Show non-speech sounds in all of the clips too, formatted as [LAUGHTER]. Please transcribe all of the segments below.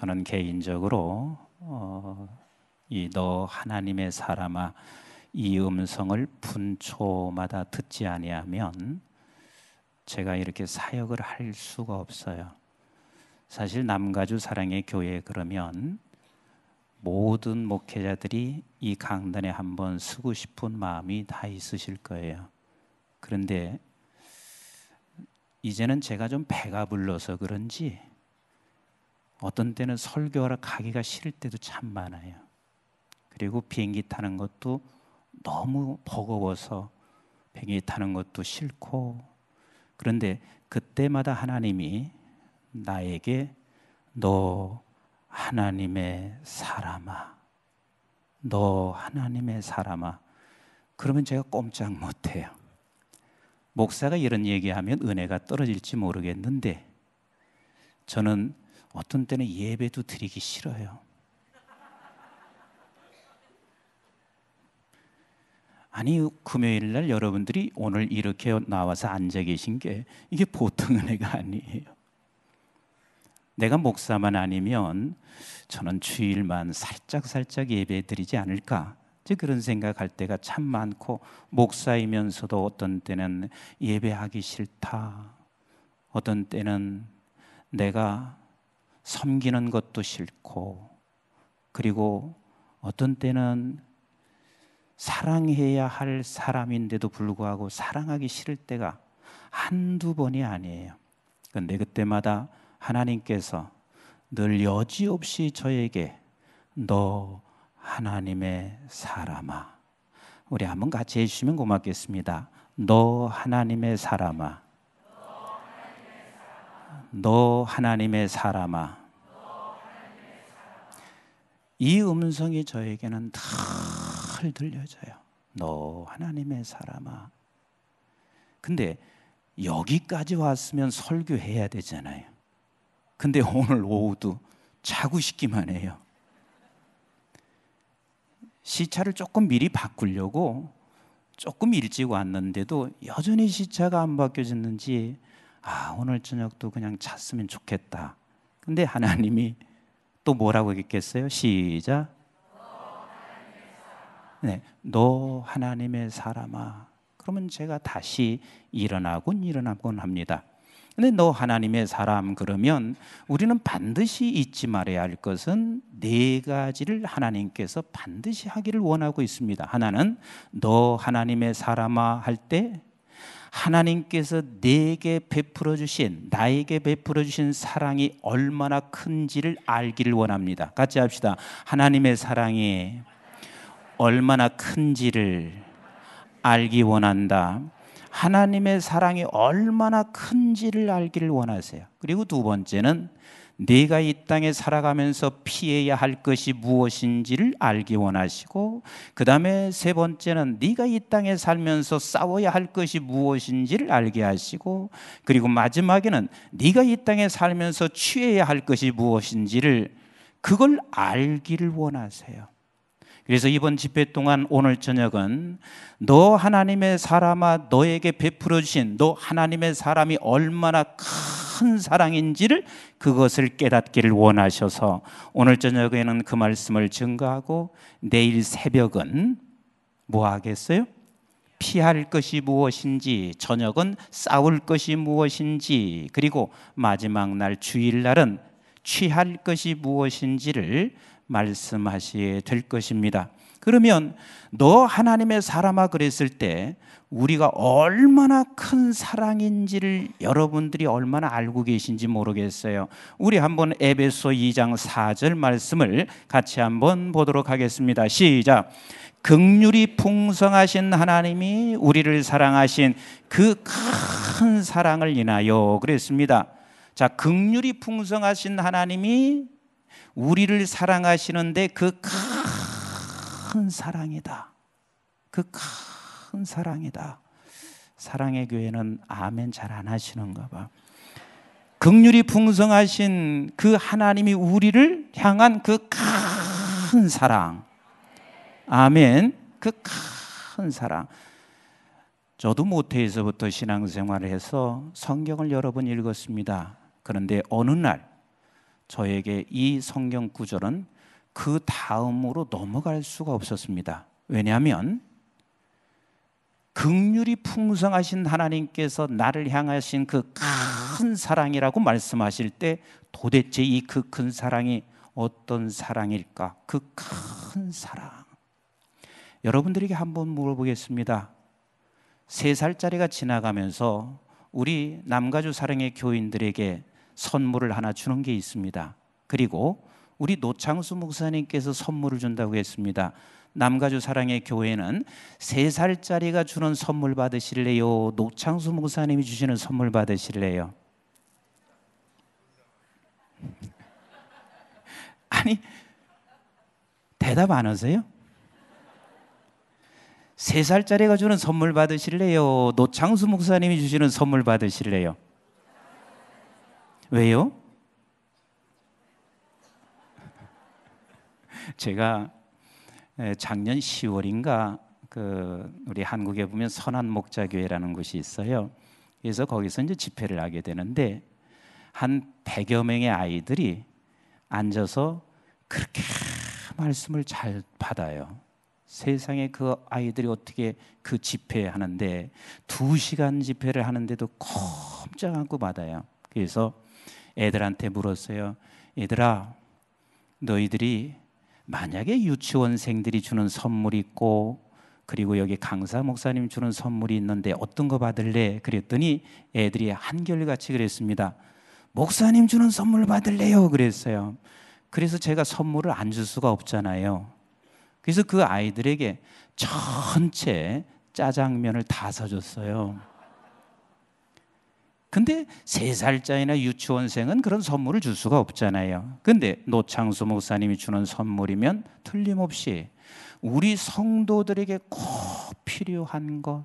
저는 개인적으로 어, 이너 하나님의 사람아 이 음성을 분초마다 듣지 아니하면 제가 이렇게 사역을 할 수가 없어요. 사실 남가주 사랑의 교회 그러면 모든 목회자들이 이 강단에 한번 쓰고 싶은 마음이 다 있으실 거예요. 그런데 이제는 제가 좀 배가 불러서 그런지 어떤 때는 설교하러 가기가 싫을 때도 참 많아요. 그리고 비행기 타는 것도 너무 버거워서 비행기 타는 것도 싫고 그런데 그때마다 하나님이 나에게 너 하나님의 사람아 너 하나님의 사람아 그러면 제가 꼼짝 못해요. 목사가 이런 얘기하면 은혜가 떨어질지 모르겠는데 저는 어떤 때는 예배도 드리기 싫어요. 아니 금요일 날 여러분들이 오늘 이렇게 나와서 앉아 계신 게 이게 보통 은혜가 [LAUGHS] 아니에요. 내가 목사만 아니면 저는 주일만 살짝 살짝 예배 드리지 않을까? 그런 생각할 때가 참 많고 목사이면서도 어떤 때는 예배하기 싫다. 어떤 때는 내가 섬기는 것도 싫고 그리고 어떤 때는 사랑해야 할 사람인데도 불구하고 사랑하기 싫을 때가 한두 번이 아니에요. 근데 그때마다 하나님께서 늘 여지없이 저에게 너 하나님의 사람아 우리 한번 같이 해주시면 고맙겠습니다. 너 하나님의 사람아 너 하나님의 사람아 이 음성이 저에게는 늘 들려져요. 너 하나님의 사람아. 근데 여기까지 왔으면 설교해야 되잖아요. 근데 오늘 오후도 자고 싶기만 해요. 시차를 조금 미리 바꾸려고 조금 일찍 왔는데도 여전히 시차가 안 바뀌어졌는지 아, 오늘 저녁도 그냥 잤으면 좋겠다. 근데 하나님이 또 뭐라고 했겠어요? 시작. 네, 너 하나님의 사람아. 그러면 제가 다시 일어나곤 일어나곤 합니다. 근데 너 하나님의 사람 그러면 우리는 반드시 잊지 말아야 할 것은 네 가지를 하나님께서 반드시 하기를 원하고 있습니다. 하나는 너 하나님의 사람아 할 때 하나님께서 내게 베풀어 주신 나에게 베풀어 주신 사랑이 얼마나 큰지를 알기를 원합니다. 같이 합시다. 하나님의 사랑이 얼마나 큰지를 알기 원한다. 하나님의 사랑이 얼마나 큰지를 알기를 원하세요. 그리고 두 번째는 내가 이 땅에 살아가면서 피해야 할 것이 무엇인지를 알기 원하시고 그 다음에 세 번째는 네가 이 땅에 살면서 싸워야 할 것이 무엇인지를 알게 하시고 그리고 마지막에는 네가 이 땅에 살면서 취해야 할 것이 무엇인지를 그걸 알기를 원하세요. 그래서 이번 집회 동안 오늘 저녁은 너 하나님의 사람아 너에게 베풀어 주신 너 하나님의 사람이 얼마나 큰 사랑인지를 그것을 깨닫기를 원하셔서 오늘 저녁에는 그 말씀을 증거하고 내일 새벽은 뭐 하겠어요? 피할 것이 무엇인지, 저녁은 싸울 것이 무엇인지, 그리고 마지막 날 주일날은 취할 것이 무엇인지를 말씀하시게 될 것입니다. 그러면 너 하나님의 사람아 그랬을 때 우리가 얼마나 큰 사랑인지를 여러분들이 얼마나 알고 계신지 모르겠어요. 우리 한번 에베소 2장 4절 말씀을 같이 한번 보도록 하겠습니다. 시작. 극률이 풍성하신 하나님이 우리를 사랑하신 그 큰 사랑을 인하여 그랬습니다. 자, 극률이 풍성하신 하나님이 우리를 사랑하시는데 그 큰 사랑이다. 그 큰 사랑이다. 사랑의 교회는 아멘 잘 안 하시는가 봐. 극률이 풍성하신 그 하나님이 우리를 향한 그 큰 사랑. 아멘. 그 큰 사랑. 저도 모태에서부터 신앙생활을 해서 성경을 여러 번 읽었습니다. 그런데 어느 날 저에게 이 성경 구절은 그 다음으로 넘어갈 수가 없었습니다. 왜냐하면 극률이 풍성하신 하나님께서 나를 향하신 그 큰 사랑이라고 말씀하실 때 도대체 이 그 큰 사랑이 어떤 사랑일까? 그 큰 사랑. 여러분들에게 한번 물어보겠습니다. 세 살짜리가 지나가면서 우리 남가주 사랑의 교인들에게 선물을 하나 주는 게 있습니다. 그리고 우리 노창수 목사님께서 선물을 준다고 했습니다. 남가주 사랑의 교회는 세 살짜리가 주는 선물 받으실래요? 노창수 목사님이 주시는 선물 받으실래요? [LAUGHS] 아니 대답 안 하세요? 세 살짜리가 주는 선물 받으실래요? 노창수 목사님이 주시는 선물 받으실래요? 왜요? 제가 작년 10월인가 그 우리 한국에 보면 선한 목자 교회라는 곳이 있어요. 그래서 거기서 이제 집회를 하게 되는데 한 100여 명의 아이들이 앉아서 그렇게 말씀을 잘 받아요. 세상에 그 아이들이 어떻게 그 집회하는데 두 시간 집회를 하는데도 꼼짝 않고 받아요. 그래서 애들한테 물었어요. 얘들아, 너희들이 만약에 유치원생들이 주는 선물이 있고 그리고 여기 강사 목사님 주는 선물이 있는데 어떤 거 받을래? 그랬더니 애들이 한결같이 그랬습니다. 목사님 주는 선물 받을래요? 그랬어요. 그래서 제가 선물을 안 줄 수가 없잖아요. 그래서 그 아이들에게 전체 짜장면을 다 사줬어요. 근데 세 살짜리나 유치원생은 그런 선물을 줄 수가 없잖아요. 근데 노창수 목사님이 주는 선물이면 틀림없이 우리 성도들에게 꼭 필요한 것,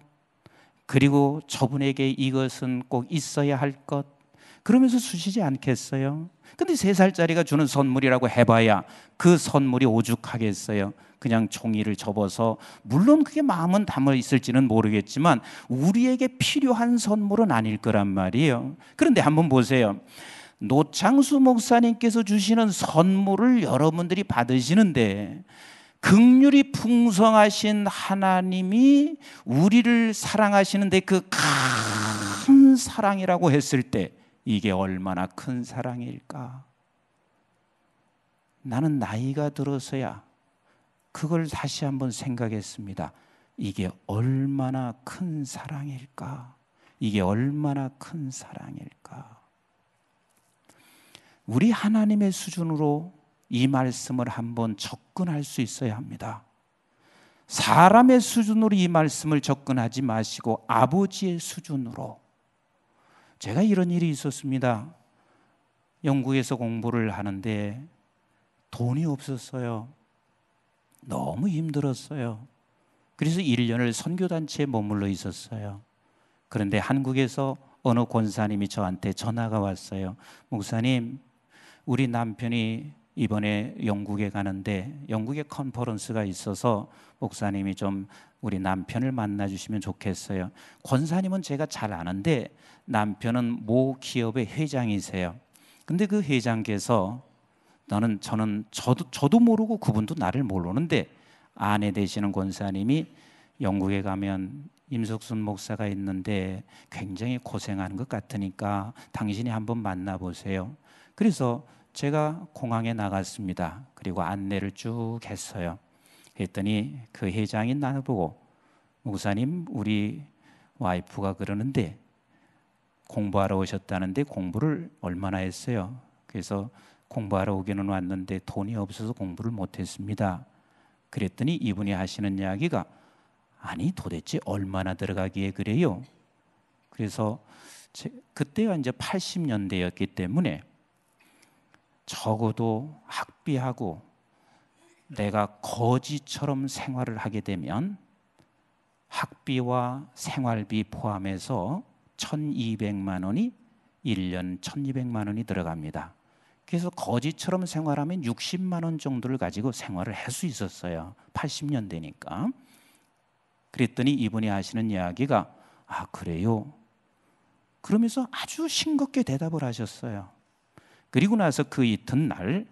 그리고 저분에게 이것은 꼭 있어야 할 것, 그러면서 주시지 않겠어요? 근데 세 살짜리가 주는 선물이라고 해봐야 그 선물이 오죽하겠어요. 그냥 종이를 접어서 물론 그게 마음은 담아 있을지는 모르겠지만 우리에게 필요한 선물은 아닐 거란 말이에요. 그런데 한번 보세요. 노창수 목사님께서 주시는 선물을 여러분들이 받으시는데 극률이 풍성하신 하나님이 우리를 사랑하시는데 그 큰 사랑이라고 했을 때 이게 얼마나 큰 사랑일까? 나는 나이가 들어서야 그걸 다시 한번 생각했습니다. 이게 얼마나 큰 사랑일까? 이게 얼마나 큰 사랑일까? 우리 하나님의 수준으로 이 말씀을 한번 접근할 수 있어야 합니다. 사람의 수준으로 이 말씀을 접근하지 마시고 아버지의 수준으로. 제가 이런 일이 있었습니다. 영국에서 공부를 하는데 돈이 없었어요. 너무 힘들었어요. 그래서 1년을 선교단체에 머물러 있었어요. 그런데 한국에서 어느 권사님이 저한테 전화가 왔어요. 목사님, 우리 남편이 이번에 영국에 가는데 영국에 컨퍼런스가 있어서 목사님이 좀 우리 남편을 만나 주시면 좋겠어요. 권사님은 제가 잘 아는데 남편은 모 기업의 회장이세요. 근데 그 회장께서 나는 저는 저도 저도 모르고 그분도 나를 모르는데 아내 되시는 권사님이 영국에 가면 임석순 목사가 있는데 굉장히 고생하는 것 같으니까 당신이 한번 만나 보세요. 그래서 제가 공항에 나갔습니다. 그리고 안내를 쭉 했어요. 했더니 그 회장이 나를 보고 목사님 우리 와이프가 그러는데 공부하러 오셨다는데 공부를 얼마나 했어요? 그래서 공부하러 오기는 왔는데 돈이 없어서 공부를 못했습니다. 그랬더니 이분이 하시는 이야기가 아니 도대체 얼마나 들어가기에 그래요? 그래서 제, 그때가 이제 80년대였기 때문에 적어도 학비하고 내가 거지처럼 생활을 하게 되면 학비와 생활비 포함해서 1200만 원이 1년 1200만 원이 들어갑니다. 그래서 거지처럼 생활하면 60만 원 정도를 가지고 생활을 할 수 있었어요. 80년대니까. 그랬더니 이분이 하시는 이야기가 아 그래요. 그러면서 아주 싱겁게 대답을 하셨어요. 그리고 나서 그 이튿날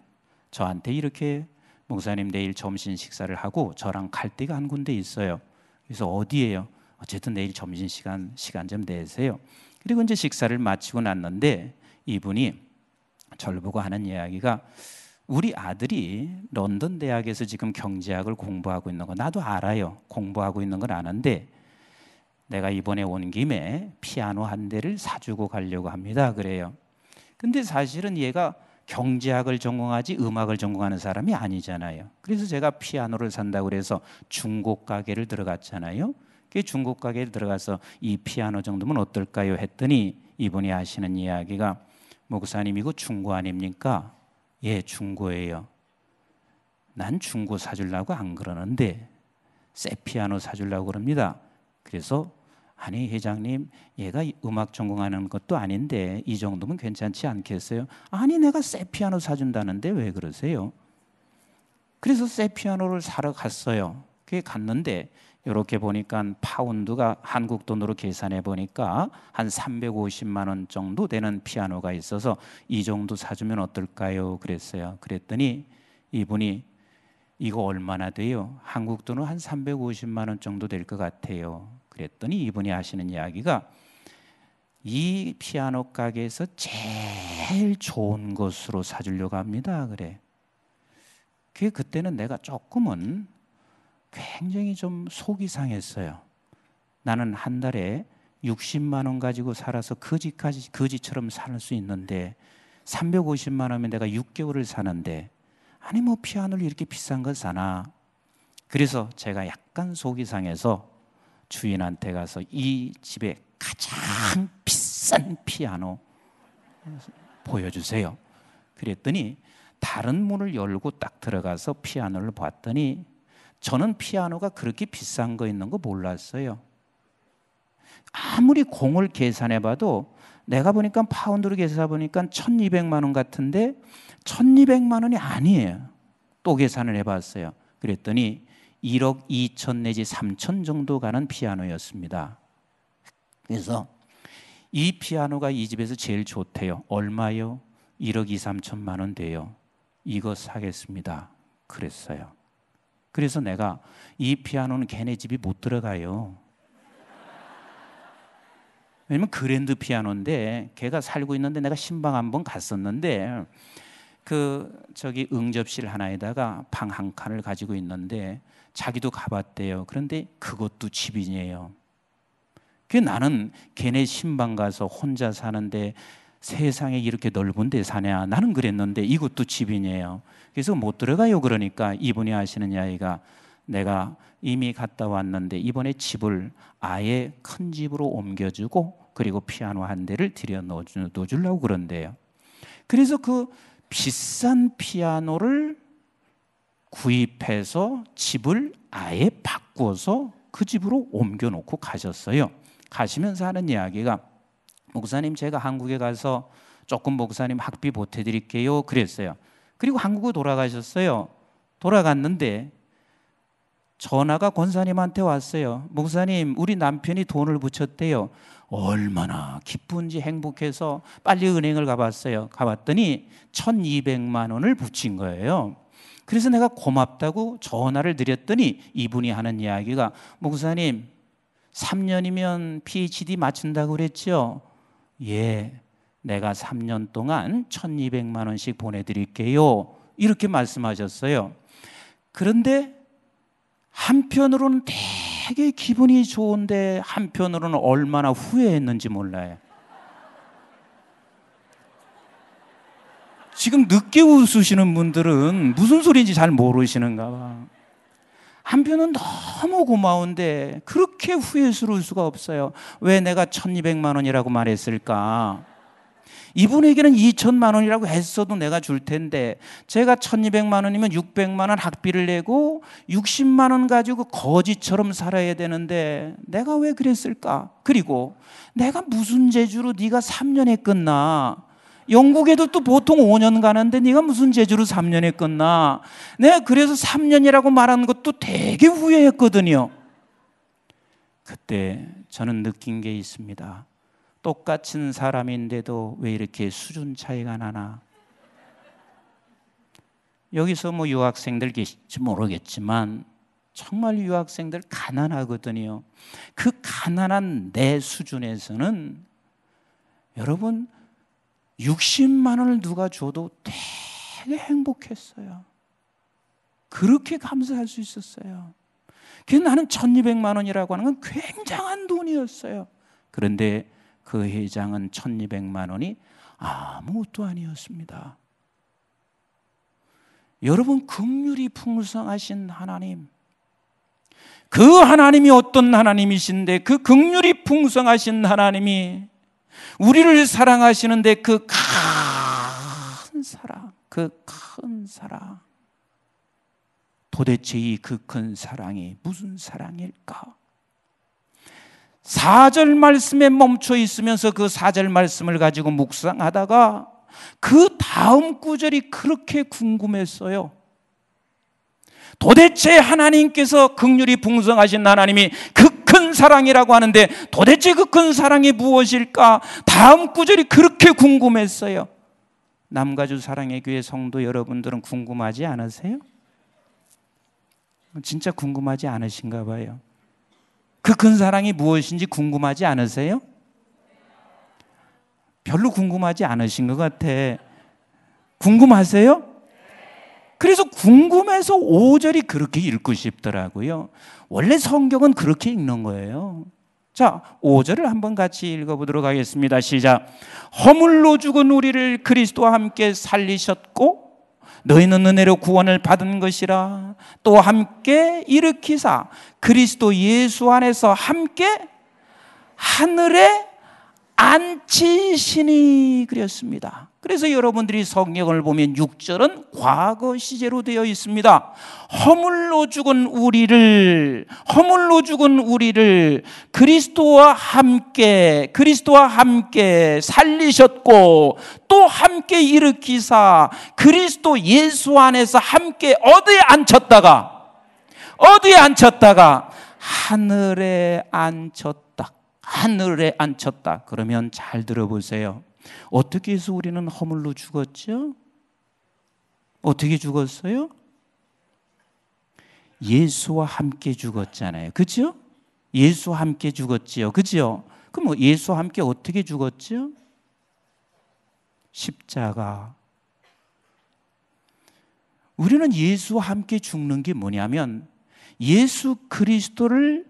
저한테 이렇게 목사님 내일 점심 식사를 하고 저랑 갈 데가 한 군데 있어요. 그래서 어디예요? 어쨌든 내일 점심 시간 시간 좀 내세요. 그리고 이제 식사를 마치고 났는데 이분이 저를 보고 하는 이야기가 우리 아들이 런던 대학에서 지금 경제학을 공부하고 있는 거 나도 알아요. 공부하고 있는 건 아는데 내가 이번에 온 김에 피아노 한 대를 사주고 가려고 합니다. 그래요. 근데 사실은 얘가 경제학을 전공하지 음악을 전공하는 사람이 아니잖아요. 그래서 제가 피아노를 산다고 그래서 중고 가게를 들어갔잖아요. 그 중고 가게를 들어가서 이 피아노 정도면 어떨까요? 했더니 이분이 하시는 이야기가 목사님 이거 중고 아닙니까? 예, 중고예요. 난 중고 사주려고 안 그러는데 새 피아노 사주려고 그럽니다. 그래서 아니 회장님 얘가 음악 전공하는 것도 아닌데 이 정도면 괜찮지 않겠어요? 아니 내가 새 피아노 사준다는데 왜 그러세요? 그래서 새 피아노를 사러 갔어요. 그게 갔는데 이렇게 보니까 파운드가 한국 돈으로 계산해 보니까 한 350만 원 정도 되는 피아노가 있어서 이 정도 사주면 어떨까요? 그랬어요. 그랬더니 이분이 이거 얼마나 돼요? 한국 돈은 한 350만 원 정도 될 것 같아요. 그랬더니 이분이 하시는 이야기가 이 피아노 가게에서 제일 좋은 것으로 사주려고 합니다. 그래. 그 그때는 내가 조금은 굉장히 좀 속이 상했어요. 나는 한 달에 60만 원 가지고 살아서 거지까지 거지처럼 살 수 있는데 350만 원이면 내가 6개월을 사는데 아니 뭐 피아노를 이렇게 비싼 걸 사나? 그래서 제가 약간 속이 상해서 주인한테 가서 이 집에 가장 비싼 피아노 보여주세요. 그랬더니 다른 문을 열고 딱 들어가서 피아노를 봤더니 저는 피아노가 그렇게 비싼 거 있는 거 몰랐어요. 아무리 공을 계산해 봐도 내가 보니까 파운드로 계산해 보니까 1200만 원 같은데 1200만 원이 아니에요. 또 계산을 해 봤어요. 그랬더니 1억 2천 내지 3천 정도 가는 피아노였습니다. 그래서 이 피아노가 이 집에서 제일 좋대요. 얼마요? 1억 2, 3천만 원 돼요. 이거 사겠습니다. 그랬어요. 그래서 내가 이 피아노는 걔네 집이 못 들어가요. 왜냐면 그랜드 피아노인데 걔가 살고 있는데 내가 신방 한번 갔었는데 그 저기 응접실 하나에다가 방 한 칸을 가지고 있는데 자기도 가봤대요. 그런데 그것도 집이에요. 그 나는 걔네 신방 가서 혼자 사는데 세상에 이렇게 넓은 데 사냐? 나는 그랬는데 이것도 집이에요. 그래서 못 들어가요. 그러니까 이분이 하시는 이야기가 내가 이미 갔다 왔는데 이번에 집을 아예 큰 집으로 옮겨주고 그리고 피아노 한 대를 들여 넣어주려고 그런데요. 그래서 그 비싼 피아노를 구입해서 집을 아예 바꾸어서 그 집으로 옮겨놓고 가셨어요. 가시면서 하는 이야기가 목사님 제가 한국에 가서 조금 목사님 학비 보태드릴게요. 그랬어요. 그리고 한국으로 돌아가셨어요. 돌아갔는데 전화가 권사님한테 왔어요. 목사님, 우리 남편이 돈을 붙였대요. 얼마나 기쁜지 행복해서 빨리 은행을 가봤어요. 가봤더니 1200만 원을 붙인 거예요. 그래서 내가 고맙다고 전화를 드렸더니 이분이 하는 이야기가 목사님, 3년이면 PhD 맞춘다고 그랬죠? 예. 내가 3년 동안 1200만 원씩 보내드릴게요. 이렇게 말씀하셨어요. 그런데 한편으로는 되게 기분이 좋은데 한편으로는 얼마나 후회했는지 몰라요. 지금 늦게 웃으시는 분들은 무슨 소리인지 잘 모르시는가 봐. 한편은 너무 고마운데 그렇게 후회스러울 수가 없어요. 왜 내가 1200만 원이라고 말했을까? 이분에게는 2천만 원이라고 했어도 내가 줄 텐데 제가 1200만 원이면 600만 원 학비를 내고 60만 원 가지고 거지처럼 살아야 되는데 내가 왜 그랬을까? 그리고 내가 무슨 재주로 네가 3년에 끝나? 영국에도 또 보통 5년 가는데 네가 무슨 재주로 3년에 끝나? 내가 그래서 3년이라고 말한 것도 되게 후회했거든요. 그때 저는 느낀 게 있습니다. 똑같은 사람인데도 왜 이렇게 수준 차이가 나나? 여기서 뭐 유학생들 계실지 모르겠지만 정말 유학생들 가난하거든요. 그 가난한 내 수준에서는 여러분 60만 원을 누가 줘도 되게 행복했어요. 그렇게 감사할 수 있었어요. 그 나는 1200만 원이라고 하는 건 굉장한 돈이었어요. 그런데 그 회장은 1200만 원이 아무것도 아니었습니다. 여러분, 긍휼이 풍성하신 하나님, 그 하나님이 어떤 하나님이신데 그 극률이 풍성하신 하나님이 우리를 사랑하시는데 그 큰 사랑, 그 큰 사랑. 도대체 이 그 큰 사랑이 무슨 사랑일까? 4절 말씀에 멈춰 있으면서 그 4절 말씀을 가지고 묵상하다가 그 다음 구절이 그렇게 궁금했어요. 도대체 하나님께서 극률이 풍성하신 하나님이 그 큰 사랑이라고 하는데 도대체 그 큰 사랑이 무엇일까? 다음 구절이 그렇게 궁금했어요. 남가주 사랑의 교회 성도 여러분들은 궁금하지 않으세요? 진짜 궁금하지 않으신가 봐요. 그 큰 사랑이 무엇인지 궁금하지 않으세요? 별로 궁금하지 않으신 것 같아. 궁금하세요? 그래서 궁금해서 5절이 그렇게 읽고 싶더라고요. 원래 성경은 그렇게 읽는 거예요. 자, 5절을 한번 같이 읽어보도록 하겠습니다. 시작. 허물로 죽은 우리를 그리스도와 함께 살리셨고, 너희는 은혜로 구원을 받은 것이라. 또 함께 일으키사 그리스도 예수 안에서 함께 하늘에 앉히시니 그렸습니다. 그래서 여러분들이 성경을 보면 6절은 과거 시제로 되어 있습니다. 허물로 죽은 우리를 허물로 죽은 우리를 그리스도와 함께 그리스도와 함께 살리셨고 또 함께 일으키사 그리스도 예수 안에서 함께 어디에 앉혔다가 어디에 앉혔다가 하늘에 앉혔다. 하늘에 앉혔다. 그러면 잘 들어보세요. 어떻게 해서 우리는 허물로 죽었죠? 어떻게 죽었어요? 예수와 함께 죽었잖아요. 그죠? 예수와 함께 죽었지요. 그죠? 그럼 뭐 예수와 함께 어떻게 죽었죠? 십자가. 우리는 예수와 함께 죽는 게 뭐냐면 예수 그리스도를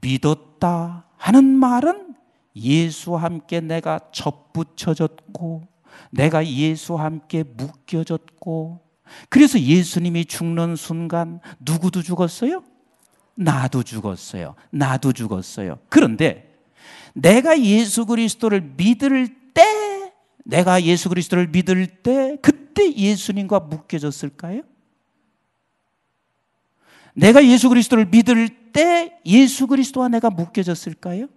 믿었다 하는 말은 예수와 함께 내가 접붙여졌고 내가 예수와 함께 묶여졌고 그래서 예수님이 죽는 순간 누구도 죽었어요? 나도 죽었어요. 나도 죽었어요. 그런데 내가 예수 그리스도를 믿을 때 내가 예수 그리스도를 믿을 때 그때 예수님과 묶여졌을까요? 내가 예수 그리스도를 믿을 때 예수 그리스도와 내가 묶여졌을까요?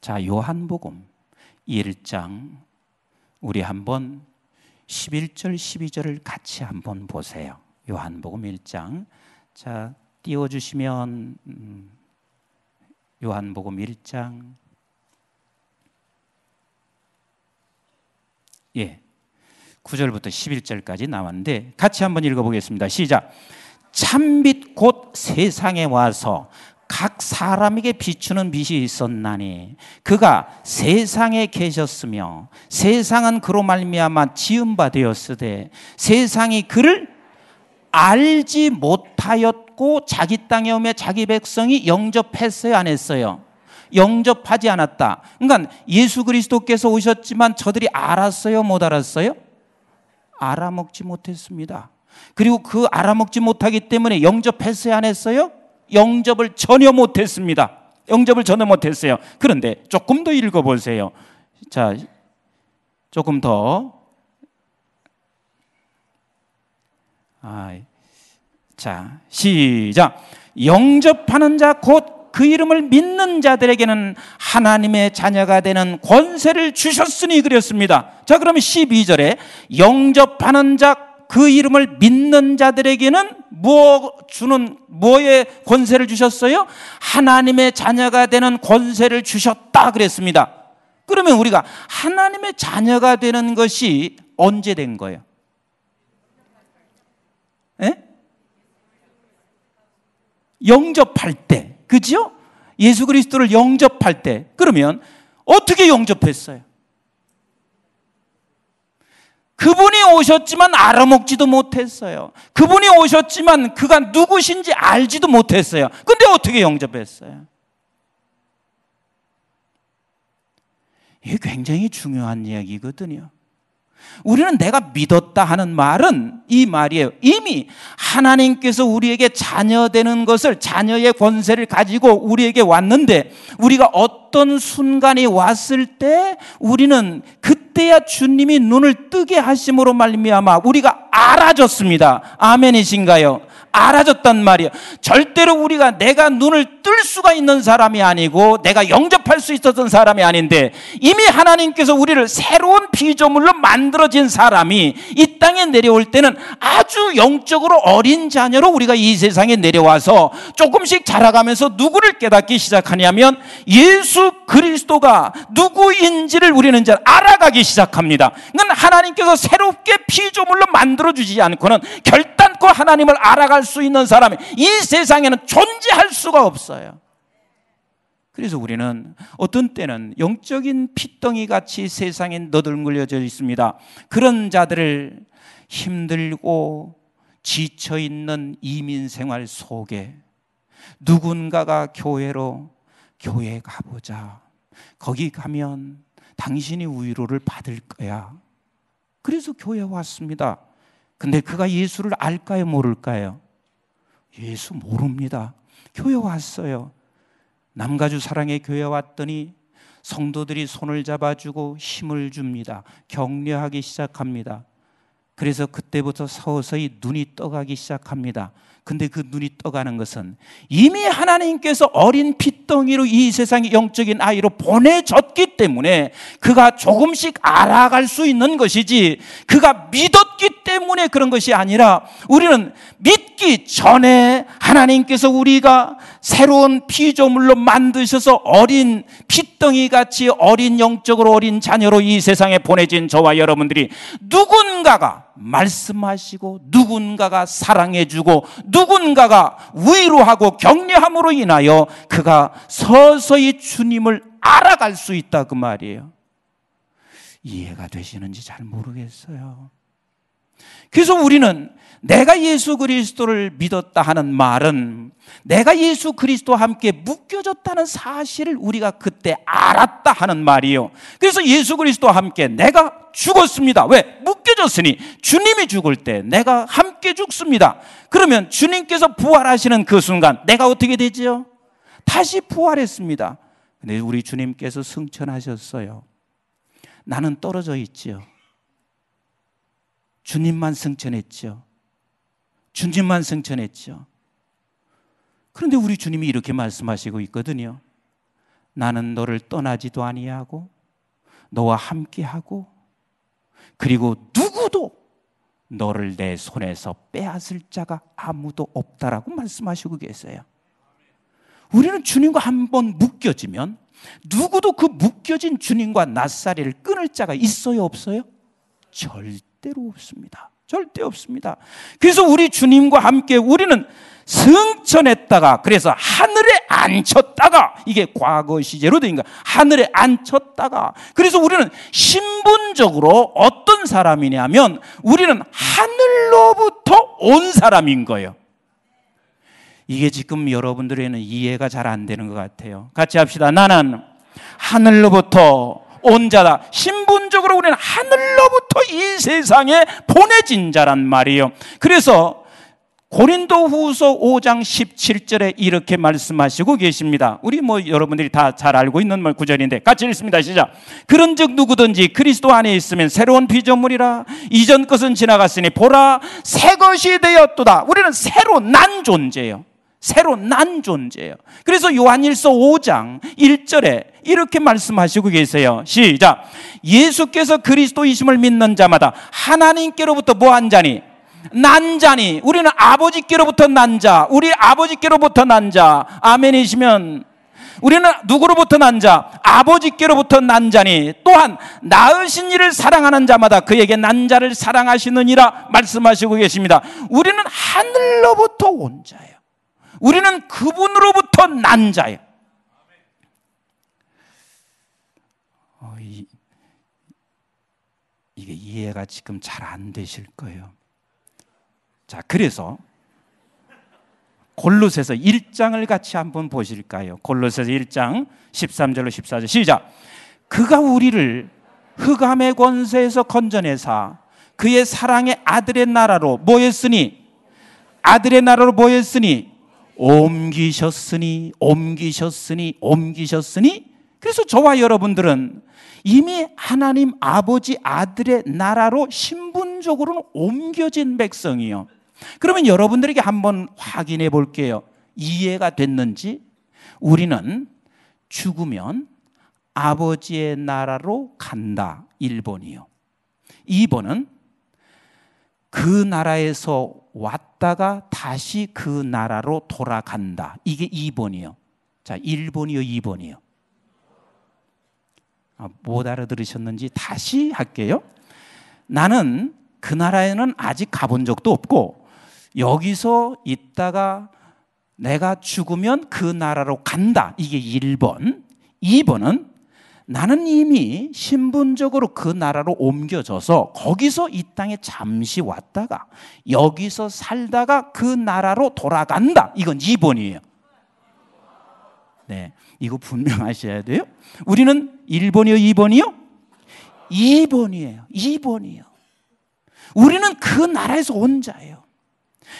자, 요한복음 1장 우리 한번 11절 12절을 같이 한번 보세요. 요한복음 1장. 자, 띄워 주시면 음, 요한복음 1장 예. 9절부터 11절까지 나왔는데 같이 한번 읽어 보겠습니다. 시작. 참빛 곧 세상에 와서 각 사람에게 비추는 빛이 있었나니 그가 세상에 계셨으며 세상은 그로 말미암아 지은 바 되었으되 세상이 그를 알지 못하였고 자기 땅에 오며 자기 백성이 영접했어요 안 했어요? 영접하지 않았다. 그러니까 예수 그리스도께서 오셨지만 저들이 알았어요 못 알았어요? 알아먹지 못했습니다. 그리고 그 알아먹지 못하기 때문에 영접했어요 안 했어요 영접을 전혀 못했습니다. 영접을 전혀 못했어요. 그런데 조금 더 읽어보세요. 자, 조금 더. 아, 자, 시작. 영접하는 자, 곧 그 이름을 믿는 자들에게는 하나님의 자녀가 되는 권세를 주셨으니 그랬습니다. 자, 그러면 12절에 영접하는 자, 그 이름을 믿는 자들에게는 무엇 주는 뭐의 권세를 주셨어요? 하나님의 자녀가 되는 권세를 주셨다 그랬습니다. 그러면 우리가 하나님의 자녀가 되는 것이 언제 된 거예요? 예? 영접할 때, 그죠? 예수 그리스도를 영접할 때, 그러면 어떻게 영접했어요? 그분이 오셨지만 알아먹지도 못했어요. 그분이 오셨지만 그가 누구신지 알지도 못했어요. 근데 어떻게 영접했어요? 이게 굉장히 중요한 이야기거든요. 우리는 내가 믿었다 하는 말은 이 말이에요. 이미 하나님께서 우리에게 자녀 되는 것을 자녀의 권세를 가지고 우리에게 왔는데 우리가 어떤 순간이 왔을 때 우리는 그 때야 주님이 눈을 뜨게 하심으로 말미암아 우리가 알아졌습니다. 아멘이신가요? 알아졌단 말이에요. 절대로 우리가 내가 눈을 뜰 수가 있는 사람이 아니고 내가 영접할 수 있었던 사람이 아닌데 이미 하나님께서 우리를 새로운 피조물로 만들어진 사람이 이 땅에 내려올 때는 아주 영적으로 어린 자녀로 우리가 이 세상에 내려와서 조금씩 자라가면서 누구를 깨닫기 시작하냐면 예수 그리스도가 누구인지를 우리는 이제 알아가기 시작합니다. 그건 하나님께서 새롭게 피조물로 만들어 주지 않고는 결단코 하나님을 알아갈 수 있는 사람이 이 세상에는 존재할 수가 없어요. 그래서 우리는 어떤 때는 영적인 핏덩이 같이 세상에 너덜물려져 있습니다. 그런 자들을 힘들고 지쳐 있는 이민 생활 속에 누군가가 교회로 교회 가보자. 거기 가면 당신이 위로를 받을 거야. 그래서 교회 왔습니다. 근데 그가 예수를 알까요, 모를까요? 예수 모릅니다. 교회 왔어요. 남가주 사랑의 교회 왔더니 성도들이 손을 잡아주고 힘을 줍니다. 격려하기 시작합니다. 그래서 그때부터 서서히 눈이 떠가기 시작합니다. 근데 그 눈이 떠가는 것은 이미 하나님께서 어린 핏덩이로 이 세상의 영적인 아이로 보내졌기 때문에 그가 조금씩 알아갈 수 있는 것이지 그가 믿었기 때문에 그런 것이 아니라 우리는 믿기 전에 하나님께서 우리가 새로운 피조물로 만드셔서 어린 핏덩이 같이 어린 영적으로 어린 자녀로 이 세상에 보내진 저와 여러분들이 누군가가 말씀하시고 누군가가 사랑해주고 누군가가 위로하고 격려함으로 인하여 그가 서서히 주님을 알아갈 수 있다 그 말이에요. 이해가 되시는지 잘 모르겠어요. 그래서 우리는 내가 예수 그리스도를 믿었다 하는 말은 내가 예수 그리스도와 함께 묶여졌다는 사실을 우리가 그때 알았다 하는 말이에요. 그래서 예수 그리스도와 함께 내가 죽었습니다. 왜? 묶여졌으니 주님이 죽을 때 내가 함께 죽습니다. 그러면 주님께서 부활하시는 그 순간 내가 어떻게 되지요? 다시 부활했습니다. 근데 우리 주님께서 승천하셨어요. 나는 떨어져 있지요. 주님만 승천했죠. 주님만 승천했죠. 그런데 우리 주님이 이렇게 말씀하시고 있거든요. 나는 너를 떠나지도 아니하고 너와 함께하고 그리고 누구도 너를 내 손에서 빼앗을 자가 아무도 없다라고 말씀하시고 계세요. 우리는 주님과 한 번 묶여지면 누구도 그 묶여진 주님과 낯사리를 끊을 자가 있어요, 없어요? 절대로 없습니다. 절대 없습니다. 그래서 우리 주님과 함께 우리는 승천했다가 그래서 하늘에 앉혔다가 이게 과거 시제로 된 거야. 하늘에 앉혔다가 그래서 우리는 신분적으로 어떤 사람이냐면 우리는 하늘로부터 온 사람인 거예요. 이게 지금 여러분들에는 이해가 잘 안 되는 것 같아요. 같이 합시다. 나는 하늘로부터 온 자다. 신분적으로 우리는 하늘로부터 이 세상에 보내진 자란 말이에요. 그래서 고린도 후서 5장 17절에 이렇게 말씀하시고 계십니다. 우리 뭐 여러분들이 다 잘 알고 있는 구절인데 같이 읽습니다. 시작. 그런 즉 누구든지 그리스도 안에 있으면 새로운 피조물이라 이전 것은 지나갔으니 보라 새 것이 되었도다. 우리는 새로 난 존재예요. 새로 난 존재예요. 그래서 요한일서 5장 1절에 이렇게 말씀하시고 계세요. 시작. 예수께서 그리스도이심을 믿는 자마다 하나님께로부터 뭐한 자니? 난 자니. 우리는 아버지께로부터 난 자. 우리 아버지께로부터 난 자. 아멘이시면 우리는 누구로부터 난 자? 아버지께로부터 난 자니 또한 낳으신 이를 사랑하는 자마다 그에게 난 자를 사랑하시느니라 말씀하시고 계십니다. 우리는 하늘로부터 온 자예요. 우리는 그분으로부터 난 자예요. 어, 이, 이게 이해가 지금 잘 안 되실 거예요. 자, 그래서 골로새서 1장을 같이 한번 보실까요? 골로새서 1장 13절로 14절 시작. 그가 우리를 흑암의 권세에서 건져내사 그의 사랑의 아들의 나라로 모였으니 아들의 나라로 모였으니 옮기셨으니 옮기셨으니 옮기셨으니 그래서 저와 여러분들은 이미 하나님 아버지 아들의 나라로 신분적으로는 옮겨진 백성이요. 그러면 여러분들에게 한번 확인해 볼게요. 이해가 됐는지? 우리는 죽으면 아버지의 나라로 간다. 1번이요. 2번은 그 나라에서 왔다가 다시 그 나라로 돌아간다. 이게 2번이요. 자, 1번이요, 2번이요. 아, 못 알아들으셨는지 다시 할게요. 나는 그 나라에는 아직 가본 적도 없고 여기서 있다가 내가 죽으면 그 나라로 간다. 이게 1번. 2번은 나는 이미 신분적으로 그 나라로 옮겨져서 거기서 이 땅에 잠시 왔다가 여기서 살다가 그 나라로 돌아간다. 이건 2번이에요. 네. 이거 분명하셔야 돼요. 우리는 1번이요, 2번이요? 2번이에요. 2번이요. 우리는 그 나라에서 온 자예요.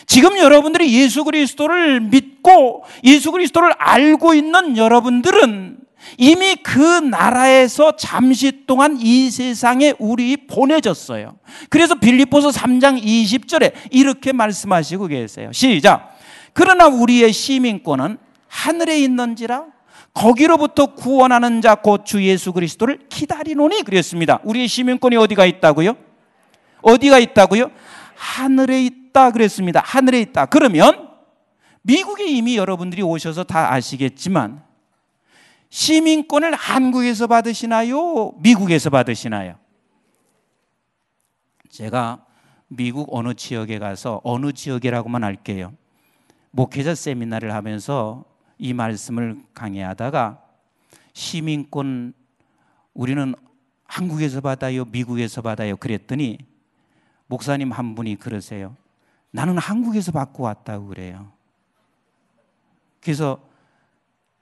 지금 여러분들이 예수 그리스도를 믿고 예수 그리스도를 알고 있는 여러분들은 이미 그 나라에서 잠시 동안 이 세상에 우리 보내졌어요. 그래서 빌립보서 3장 20절에 이렇게 말씀하시고 계세요. 시작. 그러나 우리의 시민권은 하늘에 있는지라 거기로부터 구원하는 자 곧 주 예수 그리스도를 기다리노니 그랬습니다. 우리의 시민권이 어디가 있다고요? 어디가 있다고요? 하늘에 있다 그랬습니다. 하늘에 있다. 그러면 미국에 이미 여러분들이 오셔서 다 아시겠지만 시민권을 한국에서 받으시나요? 미국에서 받으시나요? 제가 미국 어느 지역에 가서 어느 지역이라고만 할게요. 목회자 세미나를 하면서 이 말씀을 강의하다가 시민권 우리는 한국에서 받아요, 미국에서 받아요 그랬더니 목사님 한 분이 그러세요. 나는 한국에서 받고 왔다고 그래요. 그래서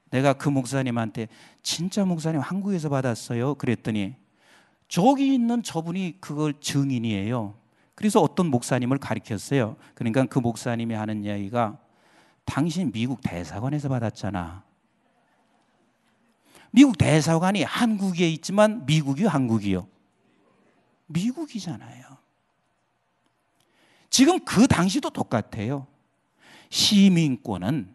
내가 그 목사님한테 진짜 목사님 한국에서 받았어요. 그랬더니 저기 있는 저분이 그걸 증인이에요. 그래서 어떤 목사님을 가리켰어요. 그러니까 그 목사님이 하는 이야기가 당신 미국 대사관에서 받았잖아. 미국 대사관이 한국에 있지만 미국이 한국이요. 미국이잖아요. 지금 그 당시도 똑같아요. 시민권은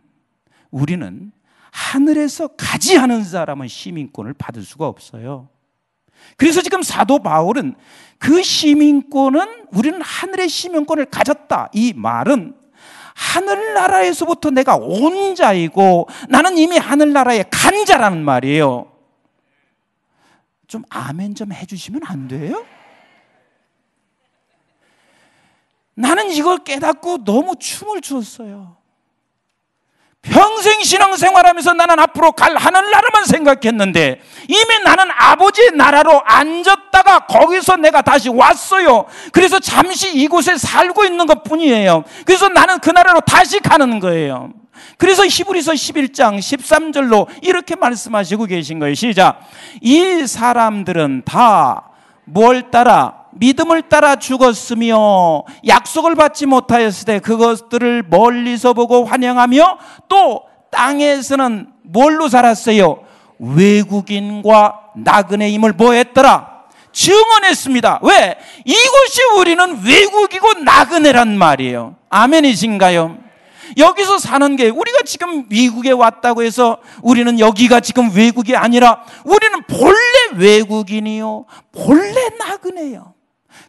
우리는 하늘에서 가지 않은 사람은 시민권을 받을 수가 없어요. 그래서 지금 사도 바울은 그 시민권은 우리는 하늘의 시민권을 가졌다. 이 말은 하늘나라에서부터 내가 온 자이고 나는 이미 하늘나라에 간 자라는 말이에요. 좀 아멘 좀 해주시면 안 돼요? 나는 이걸 깨닫고 너무 춤을 추었어요. 평생 신앙생활하면서 나는 앞으로 갈 하늘나라만 생각했는데 이미 나는 아버지의 나라로 앉았다가 거기서 내가 다시 왔어요. 그래서 잠시 이곳에 살고 있는 것 뿐이에요. 그래서 나는 그 나라로 다시 가는 거예요. 그래서 히브리서 11장 13절로 이렇게 말씀하시고 계신 거예요. 시작. 이 사람들은 다 뭘 따라 믿음을 따라 죽었으며 약속을 받지 못하였을 때 그것들을 멀리서 보고 환영하며 또 땅에서는 뭘로 살았어요? 외국인과 나그네임을 뭐 했더라? 증언했습니다. 왜? 이곳이 우리는 외국이고 나그네란 말이에요. 아멘이신가요? 여기서 사는 게 우리가 지금 미국에 왔다고 해서 우리는 여기가 지금 외국이 아니라 우리는 본래 외국인이요. 본래 나그네요.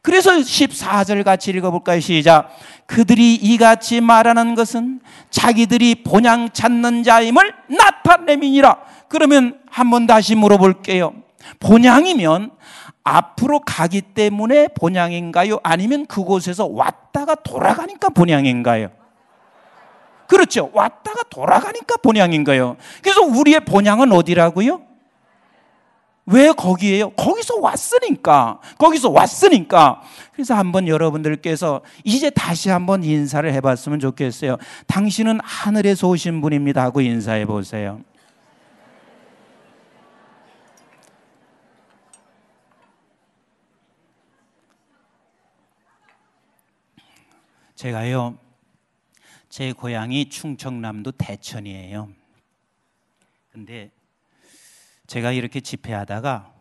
그래서 14절 같이 읽어볼까요? 시작. 그들이 이같이 말하는 것은 자기들이 본향 찾는 자임을 나타내미니라. 그러면 한번 다시 물어볼게요. 본향이면 앞으로 가기 때문에 본향인가요? 아니면 그곳에서 왔다가 돌아가니까 본향인가요? 그렇죠. 왔다가 돌아가니까 본향인가요? 그래서 우리의 본향은 어디라고요? 왜 거기에요? 거기서 왔으니까. 거기서 왔으니까. 그래서 한번 여러분들께서 이제 다시 한번 인사를 해봤으면 좋겠어요. 당신은 하늘에서 오신 분입니다 하고 인사해 보세요. 제가요, 제 고향이 충청남도 대천이에요. 근데 제가 이렇게 집회하다가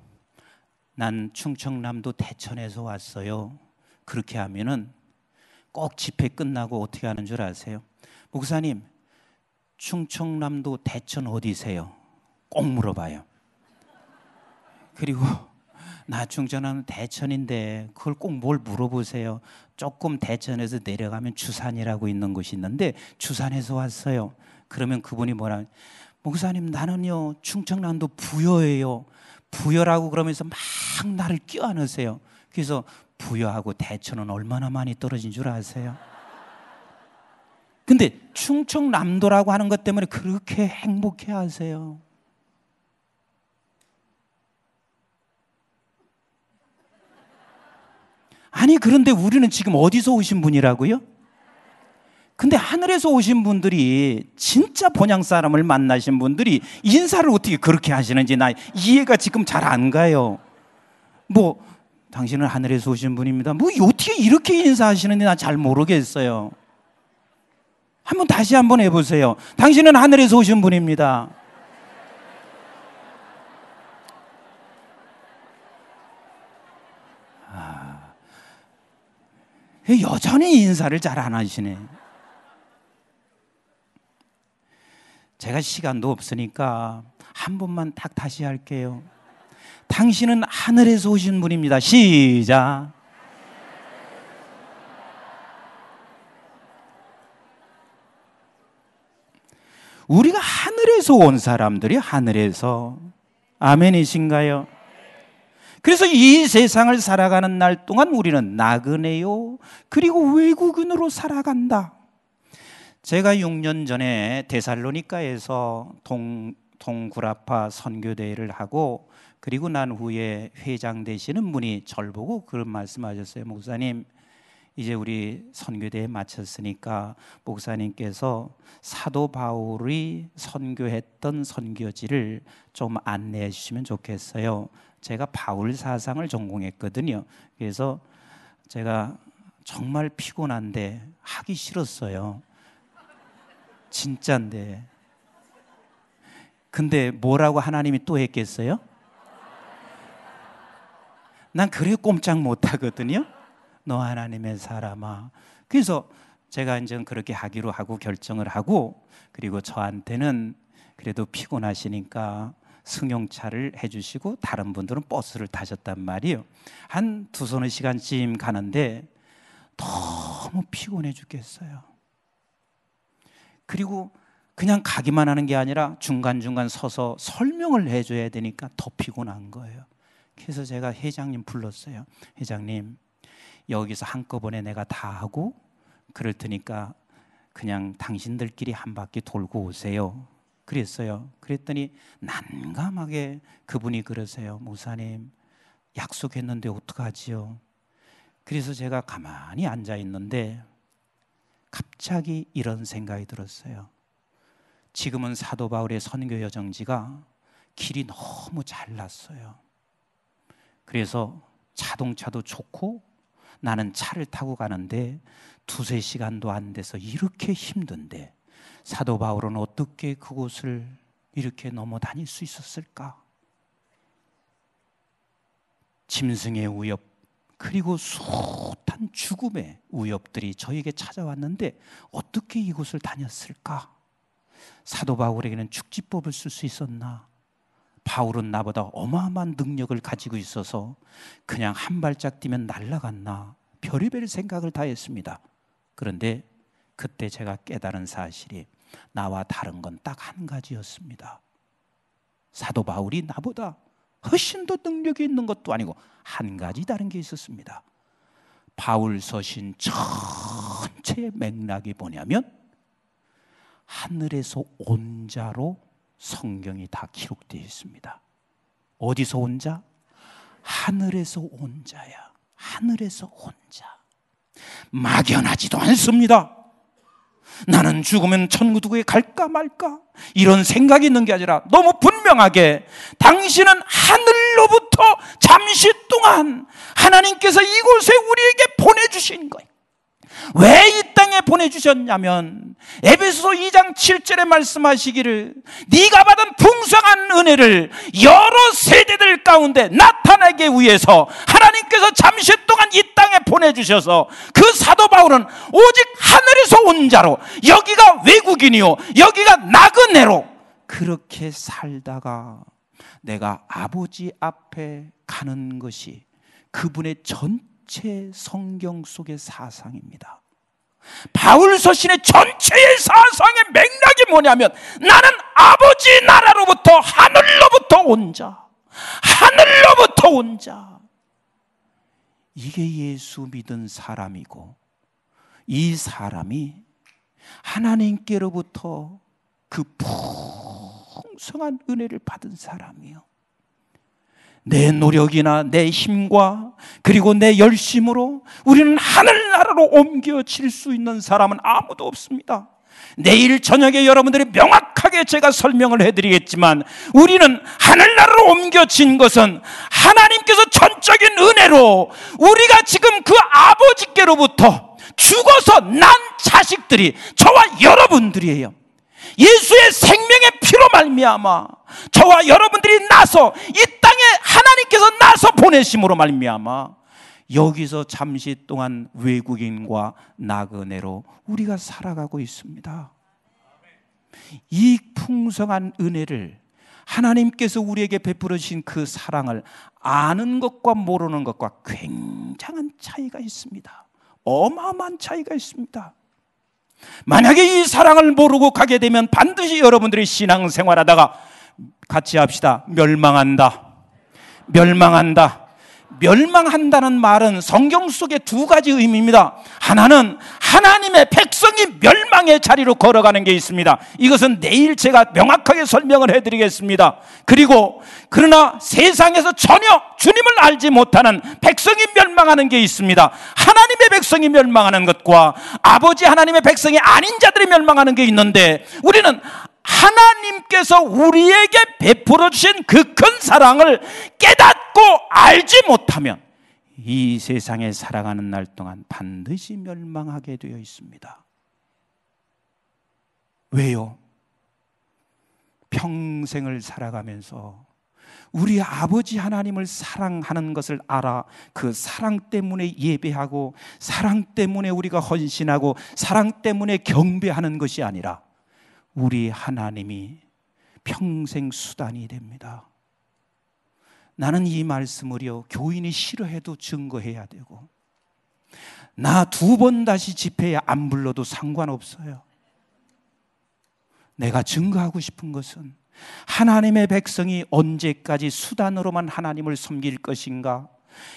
난 충청남도 대천에서 왔어요. 그렇게 하면은 꼭 집회 끝나고 어떻게 하는 줄 아세요? 목사님, 충청남도 대천 어디세요? 꼭 물어봐요. 그리고 나 충청남도 대천인데 그걸 꼭 뭘 물어보세요. 조금 대천에서 내려가면 주산이라고 있는 곳이 있는데 주산에서 왔어요. 그러면 그분이 뭐라 목사님 나는요 충청남도 부여예요. 부여라고 그러면서 막 나를 껴안으세요. 그래서 부여하고 대천은 얼마나 많이 떨어진 줄 아세요? 근데 충청남도라고 하는 것 때문에 그렇게 행복해 하세요. 아니, 그런데 우리는 지금 어디서 오신 분이라고요? 근데 하늘에서 오신 분들이 진짜 본향 사람을 만나신 분들이 인사를 어떻게 그렇게 하시는지 나 이해가 지금 잘 안 가요. 뭐 당신은 하늘에서 오신 분입니다. 뭐 어떻게 이렇게 인사하시는지 나 잘 모르겠어요. 한번 다시 한번 해보세요. 당신은 하늘에서 오신 분입니다. 아, 여전히 인사를 잘 안 하시네. 제가 시간도 없으니까 한 번만 딱 다시 할게요. 당신은 하늘에서 오신 분입니다. 시작. 우리가 하늘에서 온 사람들이 하늘에서 아멘이신가요? 그래서 이 세상을 살아가는 날 동안 우리는 나그네요. 그리고 외국인으로 살아간다. 제가 6년 전에 데살로니카에서 동, 동구라파 선교대회를 하고 그리고 난 후에 회장 되시는 분이 절 보고 그런 말씀하셨어요. 목사님, 이제 우리 선교대회 마쳤으니까 목사님께서 사도 바울이 선교했던 선교지를 좀 안내해 주시면 좋겠어요. 제가 바울 사상을 전공했거든요. 그래서 제가 정말 피곤한데 하기 싫었어요. 진짜인데. 근데 뭐라고 하나님이 또 했겠어요? 난 그래 꼼짝 못 하거든요. 너 하나님의 사람아. 그래서 제가 이제 그렇게 하기로 하고 결정을 하고 그리고 저한테는 그래도 피곤하시니까 승용차를 해주시고 다른 분들은 버스를 타셨단 말이에요. 한 두 서너 시간쯤 가는데 너무 피곤해 죽겠어요. 그리고 그냥 가기만 하는 게 아니라 중간중간 서서 설명을 해줘야 되니까 더 피곤한 거예요. 그래서 제가 회장님 불렀어요. 회장님, 여기서 한꺼번에 내가 다 하고 그럴 테니까 그냥 당신들끼리 한 바퀴 돌고 오세요. 그랬어요. 그랬더니 난감하게 그분이 그러세요. 목사님, 약속했는데 어떡하지요? 그래서 제가 가만히 앉아 있는데 갑자기 이런 생각이 들었어요. 지금은 사도 바울의 선교 여정지가 길이 너무 잘났어요. 그래서 자동차도 좋고 나는 차를 타고 가는데 두세 시간도 안 돼서 이렇게 힘든데 사도 바울은 어떻게 그곳을 이렇게 넘어 다닐 수 있었을까? 짐승의 위협, 그리고 숱한 죽음의 위협들이 저에게 찾아왔는데 어떻게 이곳을 다녔을까? 사도 바울에게는 축지법을 쓸 수 있었나? 바울은 나보다 어마어마한 능력을 가지고 있어서 그냥 한 발짝 뛰면 날라갔나 별의별 생각을 다 했습니다. 그런데 그때 제가 깨달은 사실이 나와 다른 건 딱 한 가지였습니다. 사도 바울이 나보다 훨씬 더 능력이 있는 것도 아니고 한 가지 다른 게 있었습니다. 바울 서신 전체의 맥락이 뭐냐면 하늘에서 온 자로 성경이 다 기록되어 있습니다. 어디서 온 자? 하늘에서 온 자야. 하늘에서 온 자. 막연하지도 않습니다. 나는 죽으면 천국에 갈까 말까 이런 생각이 있는 게 아니라 너무 분명하게 당신은 하늘로부터 잠시 동안 하나님께서 이곳에 우리에게 보내주신 거예요. 왜 이 땅에 보내주셨냐면 에베소 2장 7절에 말씀하시기를 네가 받은 풍성한 은혜를 여러 세대들 가운데 나타나게 위해서 하나님께서 잠시 동안 이 땅에 보내주셔서 그 사도 바울은 오직 하늘에서 온 자로 여기가 외국인이요 여기가 나그네로 그렇게 살다가 내가 아버지 앞에 가는 것이 그분의 전 전체 성경 속의 사상입니다. 바울 서신의 전체의 사상의 맥락이 뭐냐면 나는 아버지 나라로부터 하늘로부터 온 자, 하늘로부터 온 자. 이게 예수 믿은 사람이고 이 사람이 하나님께로부터 그 풍성한 은혜를 받은 사람이요. 내 노력이나 내 힘과 그리고 내 열심으로 우리는 하늘나라로 옮겨질 수 있는 사람은 아무도 없습니다. 내일 저녁에 여러분들이 명확하게 제가 설명을 해드리겠지만 우리는 하늘나라로 옮겨진 것은 하나님께서 전적인 은혜로 우리가 지금 그 아버지께로부터 죽어서 난 자식들이 저와 여러분들이에요. 예수의 생명의 피로 말미암아 저와 여러분들이 나서 이 땅에 하나님께서 나서 보내심으로 말미암아 여기서 잠시 동안 외국인과 나그네로 우리가 살아가고 있습니다. 이 풍성한 은혜를 하나님께서 우리에게 베풀어 주신 그 사랑을 아는 것과 모르는 것과 굉장한 차이가 있습니다. 어마어마한 차이가 있습니다. 만약에 이 사랑을 모르고 가게 되면 반드시 여러분들이 신앙생활 하다가 같이 합시다. 멸망한다. 멸망한다. 멸망한다는 말은 성경 속에 두 가지 의미입니다. 하나는 하나님의 백성이 멸망의 자리로 걸어가는 게 있습니다. 이것은 내일 제가 명확하게 설명을 해드리겠습니다. 그리고 그러나 세상에서 전혀 주님을 알지 못하는 백성이 멸망하는 게 있습니다. 하나님의 백성이 멸망하는 것과 아버지 하나님의 백성이 아닌 자들이 멸망하는 게 있는데 우리는 하나님께서 우리에게 베풀어 주신 그 큰 사랑을 깨닫고 알지 못하면 이 세상에 살아가는 날 동안 반드시 멸망하게 되어 있습니다. 왜요? 평생을 살아가면서 우리 아버지 하나님을 사랑하는 것을 알아 그 사랑 때문에 예배하고 사랑 때문에 우리가 헌신하고 사랑 때문에 경배하는 것이 아니라 우리 하나님이 평생 수단이 됩니다. 나는 이 말씀을요, 교인이 싫어해도 증거해야 되고, 나 두 번 다시 집회에 안 불러도 상관없어요. 내가 증거하고 싶은 것은 하나님의 백성이 언제까지 수단으로만 하나님을 섬길 것인가?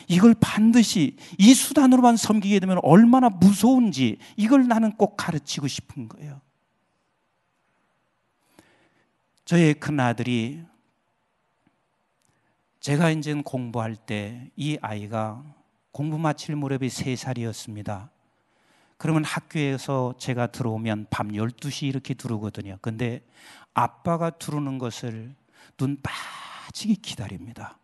이걸 반드시 이 수단으로만 섬기게 되면 얼마나 무서운지 이걸 나는 꼭 가르치고 싶은 거예요. 저의 큰 아들이 제가 이제 공부할 때 이 아이가 공부 마칠 무렵이 세살이었습니다 그러면 학교에서 제가 들어오면 밤 12시 이렇게 들어오거든요. 근데 아빠가 들어오는 것을 눈 빠지게 기다립니다.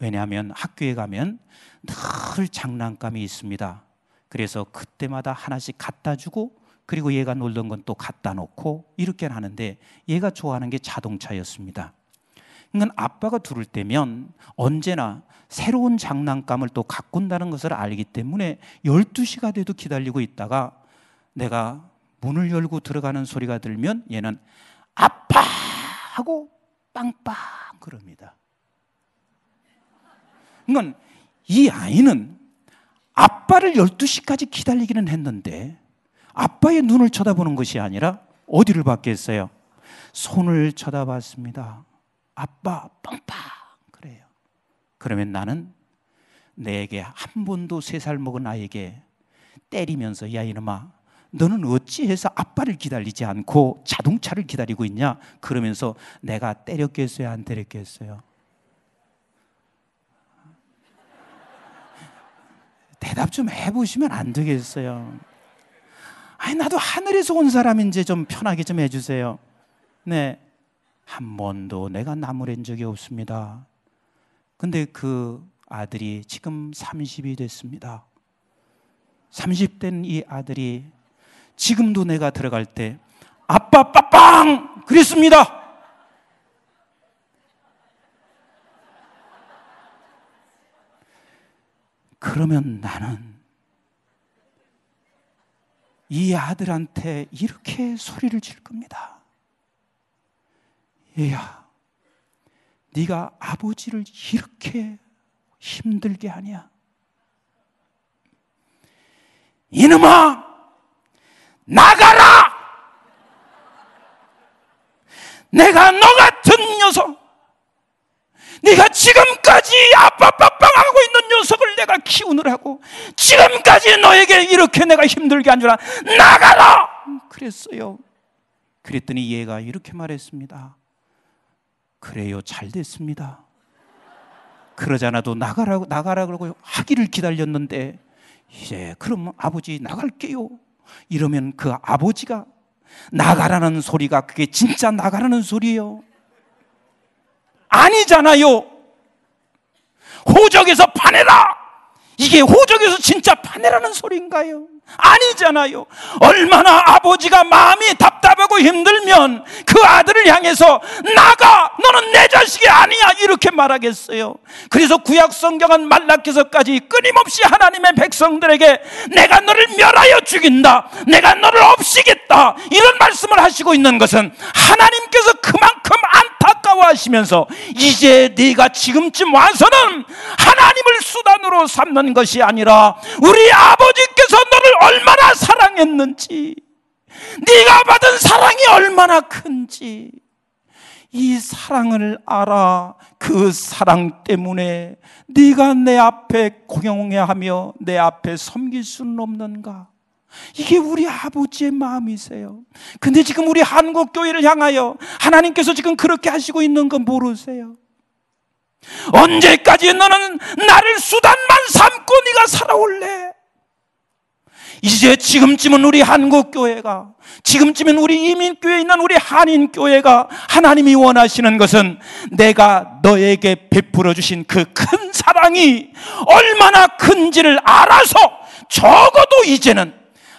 왜냐하면 학교에 가면 늘 장난감이 있습니다. 그래서 그때마다 하나씩 갖다 주고 그리고 얘가 놀던 건 또 갖다 놓고 이렇게 하는데 얘가 좋아하는 게 자동차였습니다. 그러니까 아빠가 들을 때면 언제나 새로운 장난감을 또 온다는 것을 알기 때문에 12시가 돼도 기다리고 있다가 내가 문을 열고 들어가는 소리가 들면 얘는 아빠 하고 빵빵 그럽니다. 그러니까 이 아이는 아빠를 12시까지 기다리기는 했는데 아빠의 눈을 쳐다보는 것이 아니라 어디를 봤겠어요? 손을 쳐다봤습니다. 아빠 빵빵 그래요. 그러면 나는 내게 한 번도 세 살 먹은 아이에게 때리면서 야 이놈아 너는 어찌해서 아빠를 기다리지 않고 자동차를 기다리고 있냐? 그러면서 내가 때렸겠어요? 안 때렸겠어요? 대답 좀 해보시면 안 되겠어요. 아니, 나도 하늘에서 온 사람인지 좀 편하게 좀 해주세요. 네. 한 번도 내가 나무랜 적이 없습니다. 근데 그 아들이 지금 30이 됐습니다. 30된 이 아들이 지금도 내가 들어갈 때 아빠 빠빵 그랬습니다. 그러면 나는 이 아들한테 이렇게 소리를 질 겁니다. 얘야, 네가 아버지를 이렇게 힘들게 하냐? 이놈아, 나가라! 내가 너 같은 녀석, 네가 지금까지 아빠 빠빵하고 있는 녀석을 내가 키우느라고 지금까지 너에게 이렇게 내가 힘들게 한줄 알아. 나가라! 그랬어요. 그랬더니 얘가 이렇게 말했습니다. 그래요, 잘 됐습니다. 그러지 않아도 나가라고, 나가라 그러고 하기를 기다렸는데, 이제, 그럼 아버지 나갈게요. 이러면 그 아버지가 나가라는 소리가 그게 진짜 나가라는 소리예요. 아니잖아요. 호적에서 파내라! 이게 호적에서 진짜 파내라는 소리인가요? 아니잖아요. 얼마나 아버지가 마음이 답답하고 힘들면 그 아들을 향해서 나가! 너는 내 자식이 아니야! 이렇게 말하겠어요. 그래서 구약 성경은 말라기서까지 끊임없이 하나님의 백성들에게 내가 너를 멸하여 죽인다. 내가 너를 없이겠다. 이런 말씀을 하시고 있는 것은 하나님께서 그만큼 안타까워하시면서 이제 네가 지금쯤 와서는 하나님을 수단으로 삼는 것이 아니라 우리 아버지께서 너를 얼마나 사랑했는지, 네가 받은 사랑이 얼마나 큰지, 이 사랑을 알아. 그 사랑 때문에 네가 내 앞에 공용해하며 내 앞에 섬길 수는 없는가? 이게 우리 아버지의 마음이세요. 근데 지금 우리 한국 교회를 향하여 하나님께서 지금 그렇게 하시고 있는 건 모르세요. 언제까지 너는 나를 수단만 삼고 네가 살아올래? 이제 지금쯤은 우리 한국 교회가, 지금쯤은 우리 이민교회에 있는 우리 한인교회가 하나님이 원하시는 것은 내가 너에게 베풀어 주신 그 큰 사랑이 얼마나 큰지를 알아서 적어도 이제는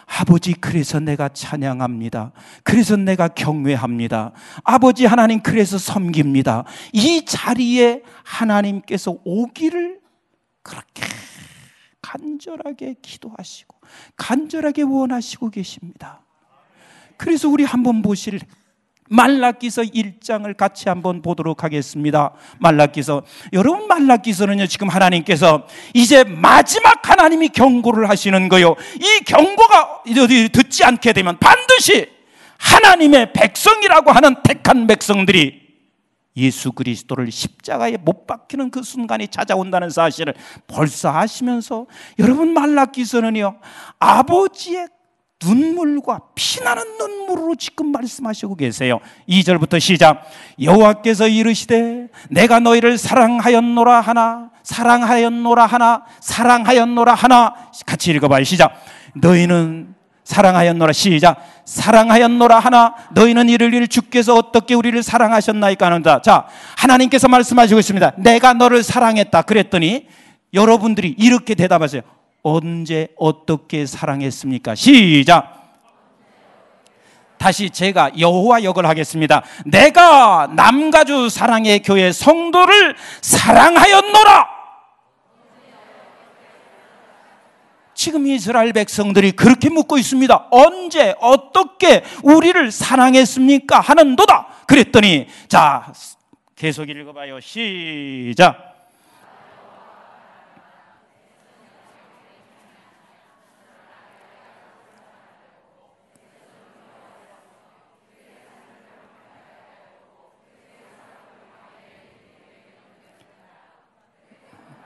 아버지, 그래서 내가 찬양합니다. 그래서 내가 경외합니다. 아버지 하나님, 그래서 섬깁니다. 이 자리에 하나님께서 오기를 그렇게 간절하게 기도하시고 간절하게 원하시고 계십니다. 그래서 우리 한번 보실 말라기서 1장을 같이 한번 보도록 하겠습니다. 말라기서 여러분 말라기서는요 지금 하나님께서 이제 마지막 하나님이 경고를 하시는 거요. 이 경고가 듣지 않게 되면 반드시 하나님의 백성이라고 하는 택한 백성들이 예수 그리스도를 십자가에 못 박히는 그 순간이 찾아온다는 사실을 벌써 아시면서 여러분 말라기서는요 아버지의 눈물과 피나는 눈물로 지금 말씀하시고 계세요. 2절부터 시작. 여호와께서 이르시되 내가 너희를 사랑하였노라 하나 사랑하였노라 하나 사랑하였노라 하나 같이 읽어 봐요. 시작. 너희는 사랑하였노라. 시작. 사랑하였노라. 하나 너희는 이를 일 주께서 어떻게 우리를 사랑하셨나이까 하는다. 자 하나님께서 말씀하시고 있습니다. 내가 너를 사랑했다. 그랬더니 여러분들이 이렇게 대답하세요. 언제 어떻게 사랑했습니까? 시작. 다시 제가 여호와 역을 하겠습니다. 내가 남가주 사랑의 교회 성도를 사랑하였노라 지금 이스라엘 백성들이 그렇게 묻고 있습니다. 언제 어떻게 우리를 사랑했습니까? 하는도다. 그랬더니 자 계속 읽어봐요. 시작.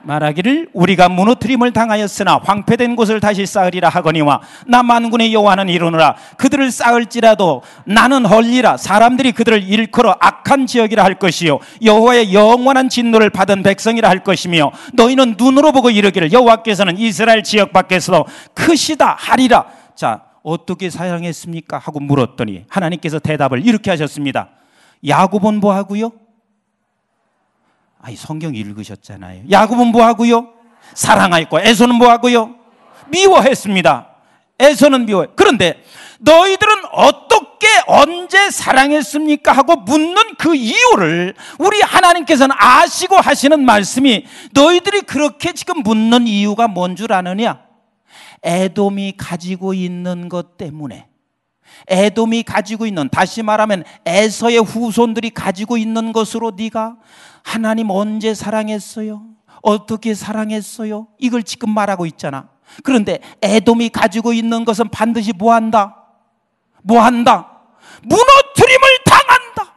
말하기를 우리가 무너뜨림을 당하였으나 황폐된 곳을 다시 쌓으리라 하거니와 나 만군의 여호와는 이르노라 그들을 쌓을지라도 나는 헐리라. 사람들이 그들을 일컬어 악한 지역이라 할 것이요 여호와의 영원한 진노를 받은 백성이라 할 것이며 너희는 눈으로 보고 이르기를 여호와께서는 이스라엘 지역 밖에서도 크시다 하리라. 자 어떻게 사랑했습니까? 하고 물었더니 하나님께서 대답을 이렇게 하셨습니다. 야곱은 뭐 하고요 아이 성경 읽으셨잖아요. 야곱은 뭐 하고요? 사랑하였고 에서는 뭐 하고요? 미워했습니다. 에서는 미워해. 그런데 너희들은 어떻게 언제 사랑했습니까? 하고 묻는 그 이유를 우리 하나님께서는 아시고 하시는 말씀이 너희들이 그렇게 지금 묻는 이유가 뭔 줄 아느냐? 에돔이 가지고 있는 것 때문에 에돔이 가지고 있는 다시 말하면 에서의 후손들이 가지고 있는 것으로 네가 하나님 언제 사랑했어요? 어떻게 사랑했어요? 이걸 지금 말하고 있잖아. 그런데 에돔이 가지고 있는 것은 반드시 뭐 한다? 뭐 한다? 무너뜨림을 당한다.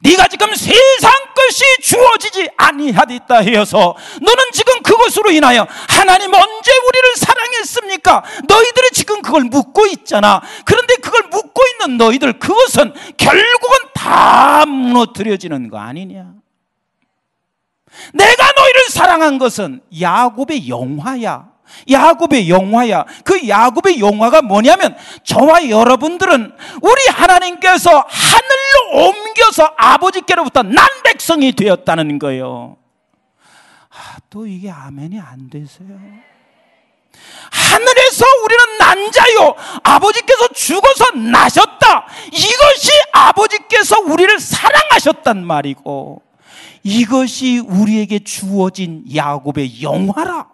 네가 지금 세상 것이 주어지지 아니하겠다 하여서 너는 지금 그것으로 인하여 하나님 언제 우리를 사랑했습니까? 너희들이 지금 그걸 묻고 있잖아. 그런데 그걸 묻고 있는 너희들 그것은 결국은 다 무너뜨려지는 거 아니냐? 내가 너희를 사랑한 것은 야곱의 영화야. 야곱의 영화야. 그 야곱의 영화가 뭐냐면 저와 여러분들은 우리 하나님께서 하늘로 옮겨서 아버지께로부터 난 백성이 되었다는 거예요. 아, 또 이게 아멘이 안 되세요. 하늘에서 우리는 난 자요. 아버지께서 죽어서 나셨다. 이것이 아버지께서 우리를 사랑하셨단 말이고. 이것이 우리에게 주어진 야곱의 영화라.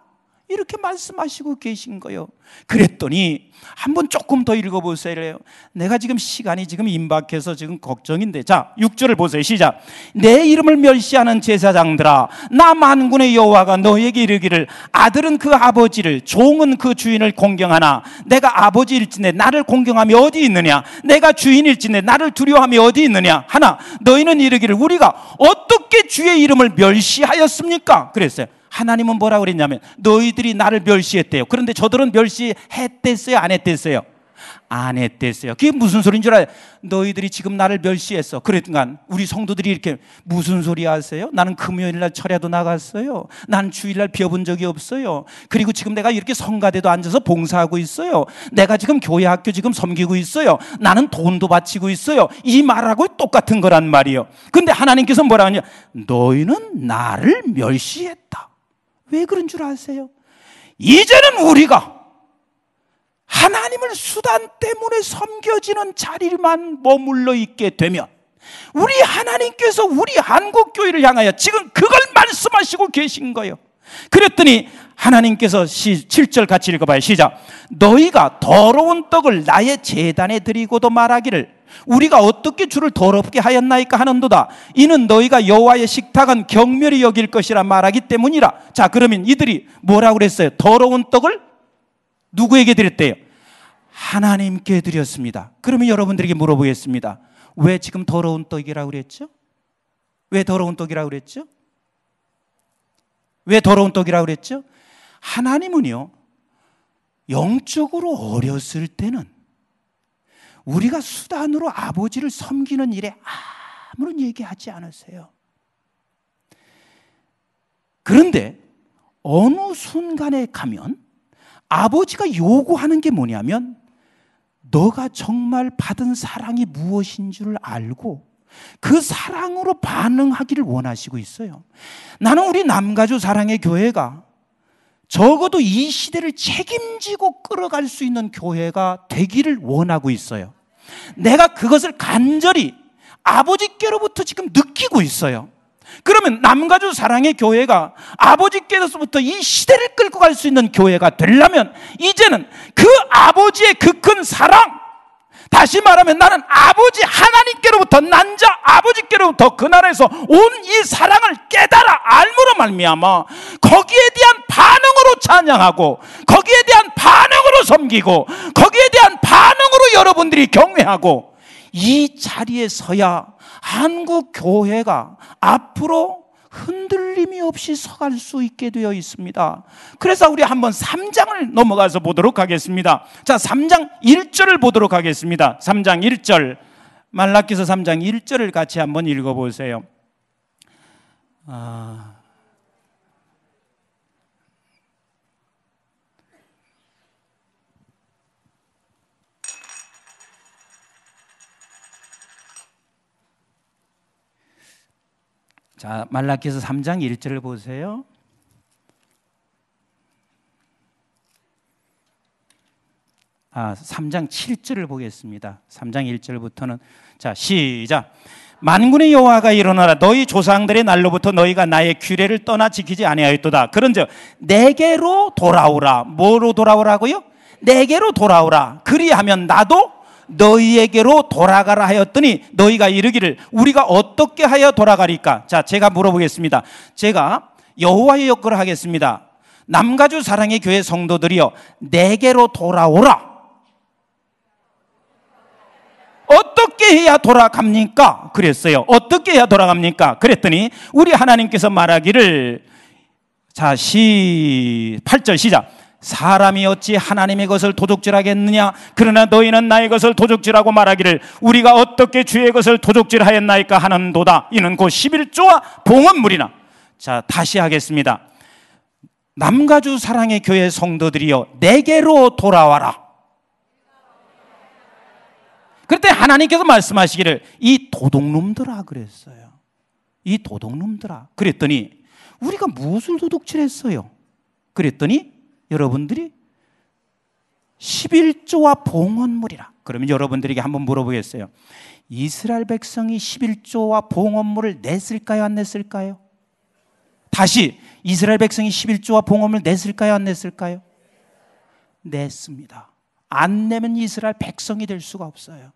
이렇게 말씀하시고 계신 거예요. 그랬더니 한번 조금 더 읽어보세요. 내가 지금 시간이 지금 임박해서 지금 걱정인데. 자, 6절을 보세요. 시작. 내 이름을 멸시하는 제사장들아, 나 만군의 여호와가 너에게 이르기를 아들은 그 아버지를, 종은 그 주인을 공경하나 내가 아버지일진데 나를 공경함이 어디 있느냐? 내가 주인일진데 나를 두려워함이 어디 있느냐? 하나, 너희는 이르기를 우리가 어떻게 주의 이름을 멸시하였습니까? 그랬어요. 하나님은 뭐라 그랬냐면 너희들이 나를 멸시했대요. 그런데 저들은 멸시했댔어요? 안 했댔어요? 안 했댔어요. 그게 무슨 소리인 줄 알아요? 너희들이 지금 나를 멸시했어. 그랬간 우리 성도들이 이렇게 무슨 소리 하세요? 나는 금요일 날 철야도 나갔어요. 난 주일 날 비워본 적이 없어요. 그리고 지금 내가 이렇게 성가대도 앉아서 봉사하고 있어요. 내가 지금 교회 학교 지금 섬기고 있어요. 나는 돈도 바치고 있어요. 이 말하고 똑같은 거란 말이에요. 근데 하나님께서 뭐라 하냐? 너희는 나를 멸시했다. 왜 그런 줄 아세요? 이제는 우리가 하나님을 수단 때문에 섬겨지는 자리만 머물러 있게 되면 우리 하나님께서 우리 한국 교회를 향하여 지금 그걸 말씀하시고 계신 거예요. 그랬더니 하나님께서 7절 같이 읽어봐요. 시작. 너희가 더러운 떡을 나의 재단에 드리고도 말하기를 우리가 어떻게 주를 더럽게 하였나이까 하는도다. 이는 너희가 여호와의 식탁은 경멸히 여길 것이라 말하기 때문이라. 자, 그러면 이들이 뭐라고 그랬어요? 더러운 떡을 누구에게 드렸대요? 하나님께 드렸습니다. 그러면 여러분들에게 물어보겠습니다. 왜 지금 더러운 떡이라고 그랬죠? 왜 더러운 떡이라고 그랬죠? 왜 더러운 떡이라고 그랬죠? 하나님은요, 영적으로 어렸을 때는 우리가 수단으로 아버지를 섬기는 일에 아무런 얘기하지 않으세요. 그런데 어느 순간에 가면 아버지가 요구하는 게 뭐냐면 너가 정말 받은 사랑이 무엇인 줄 알고 그 사랑으로 반응하기를 원하시고 있어요. 나는 우리 남가주 사랑의 교회가 적어도 이 시대를 책임지고 끌어갈 수 있는 교회가 되기를 원하고 있어요. 내가 그것을 간절히 아버지께로부터 지금 느끼고 있어요. 그러면 남가주 사랑의 교회가 아버지께로부터 이 시대를 끌고 갈 수 있는 교회가 되려면 이제는 그 아버지의 그 큰 사랑, 다시 말하면 나는 아버지 하나님께로부터 난 자 아버지께로부터 그 나라에서 온 이 사랑을 깨달아 알므로 말미암아 거기에 대한 반응으로 찬양하고 거기에 대한 반응으로 섬기고 거기에 대한 반응으로 여러분들이 경외하고 이 자리에 서야 한국 교회가 앞으로 흔들림이 없이 서갈 수 있게 되어 있습니다. 그래서 우리 한번 3장을 넘어가서 보도록 하겠습니다. 자, 3장 1절을 보도록 하겠습니다. 3장 1절. 말라기서 3장 1절을 같이 한번 읽어 보세요. 아... 자, 말라기서 3장 1절을 보세요. 아, 3장 7절을 보겠습니다. 3장 1절부터는 자, 시작. 만군의 여호와가 일어나라 너희 조상들의 날로부터 너희가 나의 규례를 떠나 지키지 아니하였도다. 그런즉 내게로 돌아오라. 뭐로 돌아오라고요? 내게로 돌아오라. 그리하면 나도 너희에게로 돌아가라 하였더니 너희가 이르기를 우리가 어떻게 하여 돌아가리까? 자, 제가 물어보겠습니다. 제가 여호와의 역할을 하겠습니다. 남가주 사랑의 교회 성도들이여 내게로 돌아오라. 어떻게 해야 돌아갑니까? 그랬어요. 어떻게 해야 돌아갑니까? 그랬더니 우리 하나님께서 말하기를 자, 시 8절 시작. 사람이 어찌 하나님의 것을 도둑질하겠느냐? 그러나 너희는 나의 것을 도둑질하고 말하기를 우리가 어떻게 주의 것을 도둑질하였나이까 하는도다. 이는 곧 11조와 봉헌물이나. 자, 다시 하겠습니다. 남가주 사랑의 교회 성도들이여 내게로 돌아와라. 그때 하나님께서 말씀하시기를 이 도둑놈들아 그랬어요. 이 도둑놈들아. 그랬더니 우리가 무엇을 도둑질했어요? 그랬더니 여러분들이 11조와 봉헌물이라. 그러면 여러분들에게 한번 물어보겠어요. 이스라엘 백성이 11조와 봉헌물을 냈을까요? 안 냈을까요? 다시 이스라엘 백성이 11조와 봉헌물을 냈을까요? 안 냈을까요? 냈습니다. 안 내면 이스라엘 백성이 될 수가 없어요.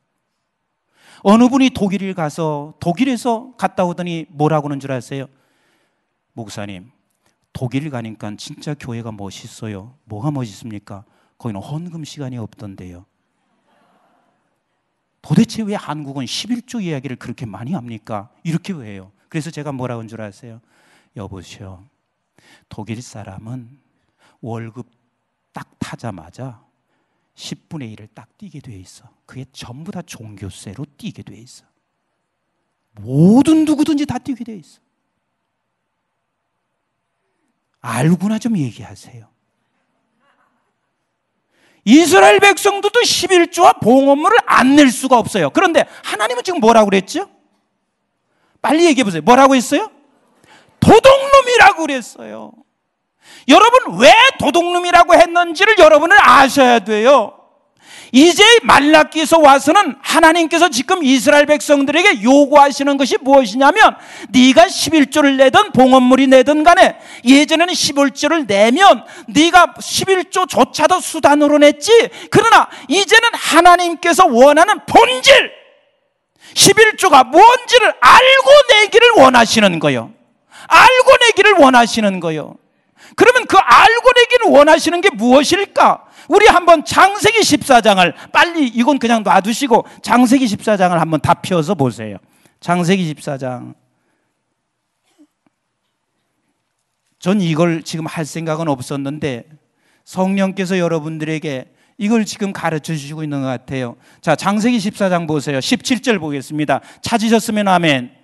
어느 분이 독일을 가서 독일에서 갔다 오더니 뭐라고 하는 줄 아세요? 목사님, 독일 가니까 진짜 교회가 멋있어요. 뭐가 멋있습니까? 거기는 헌금 시간이 없던데요. 도대체 왜 한국은 11조 이야기를 그렇게 많이 합니까? 이렇게 왜 해요? 그래서 제가 뭐라고 한 줄 아세요? 여보시오. 독일 사람은 월급 딱 타자마자 10분의 1을 딱 띄게 돼 있어. 그게 전부 다 종교세로 띄게 돼 있어. 모든 누구든지 다 띄게 돼 있어. 알구나 좀 얘기하세요. 이스라엘 백성들도 11조와 봉헌물을 안 낼 수가 없어요. 그런데 하나님은 지금 뭐라고 그랬죠? 빨리 얘기해 보세요. 뭐라고 했어요? 도둑놈이라고 그랬어요. 여러분 왜 도둑놈이라고 했는지를 여러분은 아셔야 돼요. 이제 말라기서 와서는 하나님께서 지금 이스라엘 백성들에게 요구하시는 것이 무엇이냐면 네가 11조를 내든 봉헌물이 내든 간에 예전에는 11조를 내면 네가 11조조차도 수단으로 냈지 그러나 이제는 하나님께서 원하는 본질 11조가 뭔지를 알고 내기를 원하시는 거요. 알고 내기를 원하시는 거요. 그러면 그 알고 내기를 원하시는 게 무엇일까? 우리 한번 장세기 14장을 빨리 이건 그냥 놔두시고 장세기 14장을 한번 다 펴서 보세요. 장세기 14장. 전 이걸 지금 할 생각은 없었는데 성령께서 여러분들에게 이걸 지금 가르쳐 주시고 있는 것 같아요. 자, 장세기 14장 보세요. 17절 보겠습니다. 찾으셨으면 아멘.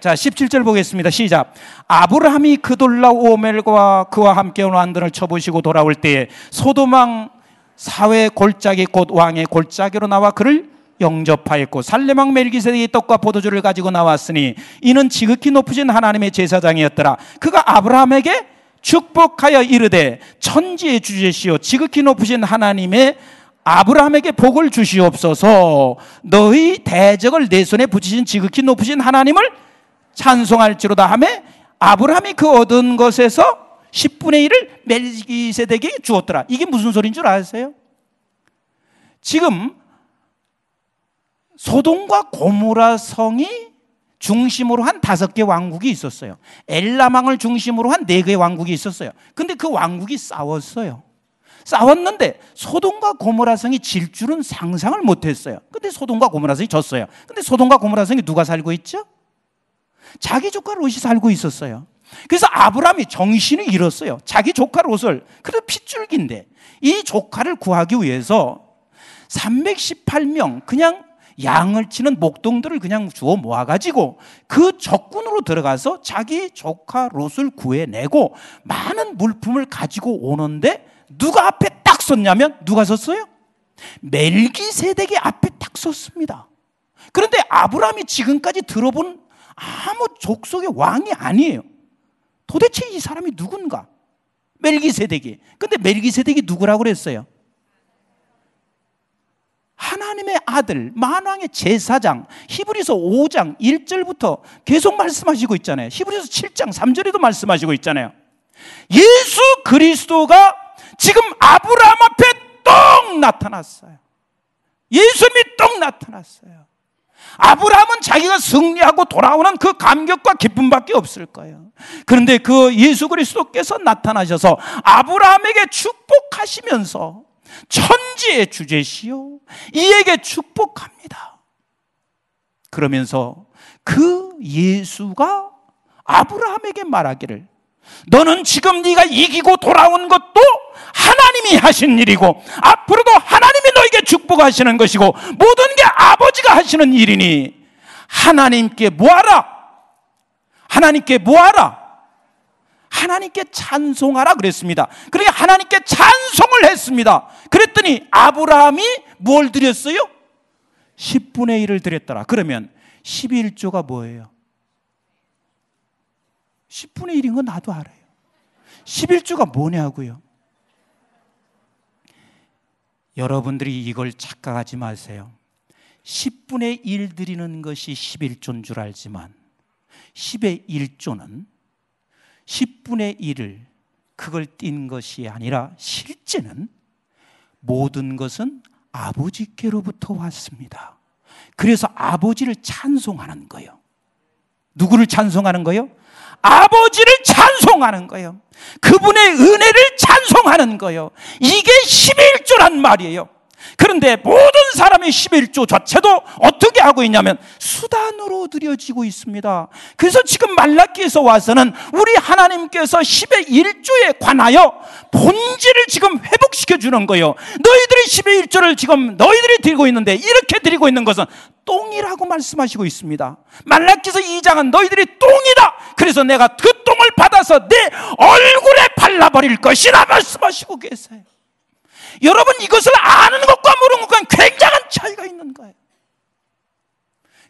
자, 17절 보겠습니다. 시작. 아브라함이 그 돌라 오멜과 그와 함께 온 왕들을 쳐보시고 돌아올 때에 소도망 사회 골짜기 곧 왕의 골짜기로 나와 그를 영접하였고 살레망 멜기세덱이 떡과 포도주를 가지고 나왔으니 이는 지극히 높으신 하나님의 제사장이었더라. 그가 아브라함에게 축복하여 이르되 천지의 주제시오 지극히 높으신 하나님의 아브라함에게 복을 주시옵소서 너희 대적을 내 손에 붙이신 지극히 높으신 하나님을 찬송할지로다 하매 아브라함이 그 얻은 것에서 10분의 1을 멜기세덱에게 주었더라. 이게 무슨 소리인 줄 아세요? 지금 소돔과 고모라 성이 중심으로 한 다섯 개 왕국이 있었어요. 엘라망을 중심으로 한 네 개의 왕국이 있었어요. 근데 그 왕국이 싸웠어요. 싸웠는데 소돔과 고모라 성이 질 줄은 상상을 못 했어요. 근데 소돔과 고모라 성이 졌어요. 근데 소돔과 고모라 성이 누가 살고 있죠? 자기 조카 롯이 살고 있었어요. 그래서 아브라함이 정신을 잃었어요. 자기 조카 롯을. 그래도 핏줄기인데 이 조카를 구하기 위해서 318명 그냥 양을 치는 목동들을 그냥 주워 모아가지고 그 적군으로 들어가서 자기 조카 롯을 구해내고 많은 물품을 가지고 오는데 누가 앞에 딱 섰냐면 누가 섰어요? 멜기세덱이 앞에 딱 섰습니다. 그런데 아브라함이 지금까지 들어본 아무 족속의 왕이 아니에요. 도대체 이 사람이 누군가? 멜기세덱이. 근데 멜기세덱이 누구라고 그랬어요? 하나님의 아들, 만왕의 제사장, 히브리서 5장 1절부터 계속 말씀하시고 있잖아요. 히브리서 7장 3절에도 말씀하시고 있잖아요. 예수 그리스도가 지금 아브라함 앞에 똥 나타났어요. 예수님이 똥 나타났어요. 아브라함은 자기가 승리하고 돌아오는 그 감격과 기쁨밖에 없을 거예요. 그런데 그 예수 그리스도께서 나타나셔서 아브라함에게 축복하시면서 천지의 주제시요. 이에게 축복합니다. 그러면서 그 예수가 아브라함에게 말하기를 너는 지금 네가 이기고 돌아온 것도 하나님이 하신 일이고 앞으로도 하나님 이 너에게 축복하시는 것이고 모든 게 아버지가 하시는 일이니 하나님께 뭐하라? 하나님께 뭐하라? 하나님께 찬송하라 그랬습니다. 그러니까 하나님께 찬송을 했습니다. 그랬더니 아브라함이 뭘 드렸어요? 10분의 1을 드렸더라. 그러면 11조가 뭐예요? 10분의 1인 건 나도 알아요. 11조가 뭐냐고요? 여러분들이 이걸 착각하지 마세요. 10분의 1 드리는 것이 11조인 줄 알지만 10의 1조는 10분의 1을 그걸 띈 것이 아니라 실제는 모든 것은 아버지께로부터 왔습니다. 그래서 아버지를 찬송하는 거예요. 누구를 찬송하는 거예요? 아버지를 찬송하는 거예요. 그분의 은혜를 찬송하는 거예요. 이게 11조란 말이에요. 그런데 모든 사람의 11조 자체도 어떻게 하고 있냐면 수단으로 드려지고 있습니다. 그래서 지금 말라기에서 와서는 우리 하나님께서 10의 1조에 관하여 본질을 지금 회복시켜 주는 거예요. 너희들이 10의 1조를 지금 너희들이 드리고 있는데 이렇게 드리고 있는 것은 똥이라고 말씀하시고 있습니다. 말라기서 2장은 너희들이 똥이다. 그래서 내가 그 똥을 받아서 내 얼굴에 발라버릴 것이라 말씀하시고 계세요. 여러분 이것을 아는 것과 모르는 것과 굉장한 차이가 있는 거예요.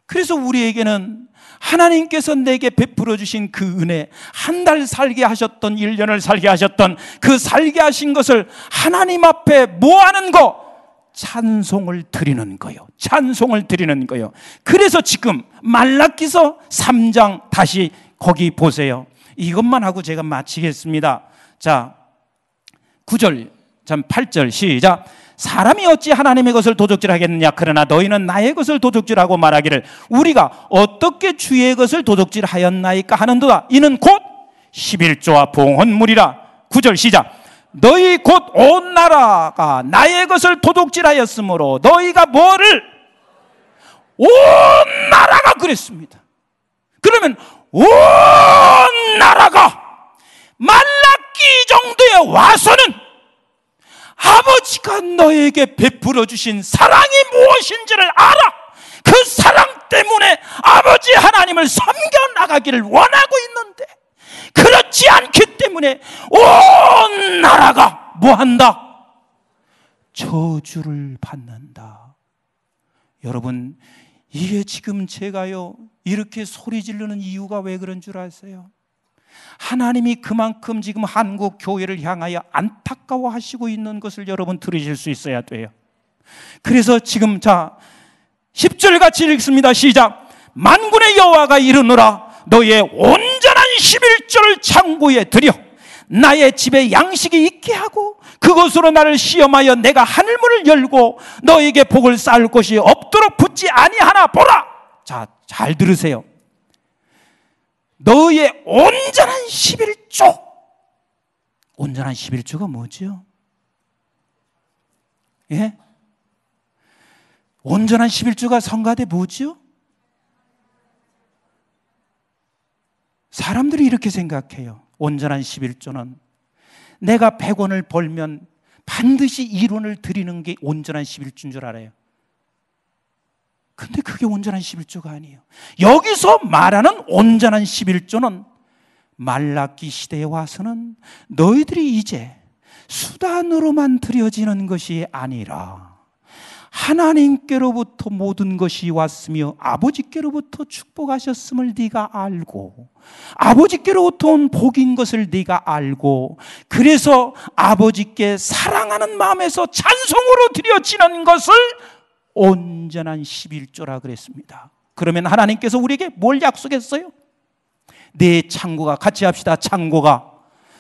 그래서 우리에게는 하나님께서 내게 베풀어 주신 그 은혜, 한 달 살게 하셨던, 1년을 살게 하셨던 그 살게 하신 것을 하나님 앞에 뭐 하는 거? 찬송을 드리는 거요. 찬송을 드리는 거요. 그래서 지금 말라기서 3장 다시 거기 보세요. 이것만 하고 제가 마치겠습니다. 자, 9절 참 8절 시작. 사람이 어찌 하나님의 것을 도적질하겠느냐? 그러나 너희는 나의 것을 도적질하고 말하기를 우리가 어떻게 주의 것을 도적질하였나이까 하는도다. 이는 곧 11조와 봉헌물이라. 9절 시작. 너희 곧 온 나라가 나의 것을 도둑질하였으므로 너희가 뭐를 온 나라가 그랬습니다. 그러면 온 나라가 말라기 정도에 와서는 아버지가 너에게 베풀어 주신 사랑이 무엇인지를 알아. 그 사랑 때문에 아버지 하나님을 섬겨 나가기를 원하고 있는데 그렇지 않기 때문에 온 나라가 뭐 한다? 저주를 받는다. 여러분, 이게 지금 제가요, 이렇게 소리 지르는 이유가 왜 그런 줄 아세요? 하나님이 그만큼 지금 한국 교회를 향하여 안타까워 하시고 있는 것을 여러분 들으실 수 있어야 돼요. 그래서 지금 자, 10절 같이 읽습니다. 시작. 만군의 여호와가 이르노라 너의 온전한 11조를 창고에 들여 나의 집에 양식이 있게 하고 그것으로 나를 시험하여 내가 하늘문을 열고 너에게 복을 쌓을 곳이 없도록 붙지 아니하나 보라. 자, 잘 들으세요. 너의 온전한 11조. 온전한 11조가 뭐죠? 예? 온전한 11조가 성가대 뭐죠? 사람들이 이렇게 생각해요. 온전한 11조는 내가 100원을 벌면 반드시 1원을 드리는 게 온전한 11조인 줄 알아요. 근데 그게 온전한 11조가 아니에요. 여기서 말하는 온전한 11조는 말라기 시대에 와서는 너희들이 이제 수단으로만 드려지는 것이 아니라 하나님께로부터 모든 것이 왔으며 아버지께로부터 축복하셨음을 네가 알고 아버지께로부터 온 복인 것을 네가 알고 그래서 아버지께 사랑하는 마음에서 찬송으로 드려지는 것을 온전한 11조라 그랬습니다. 그러면 하나님께서 우리에게 뭘 약속했어요? 내 창고가 같이 합시다. 창고가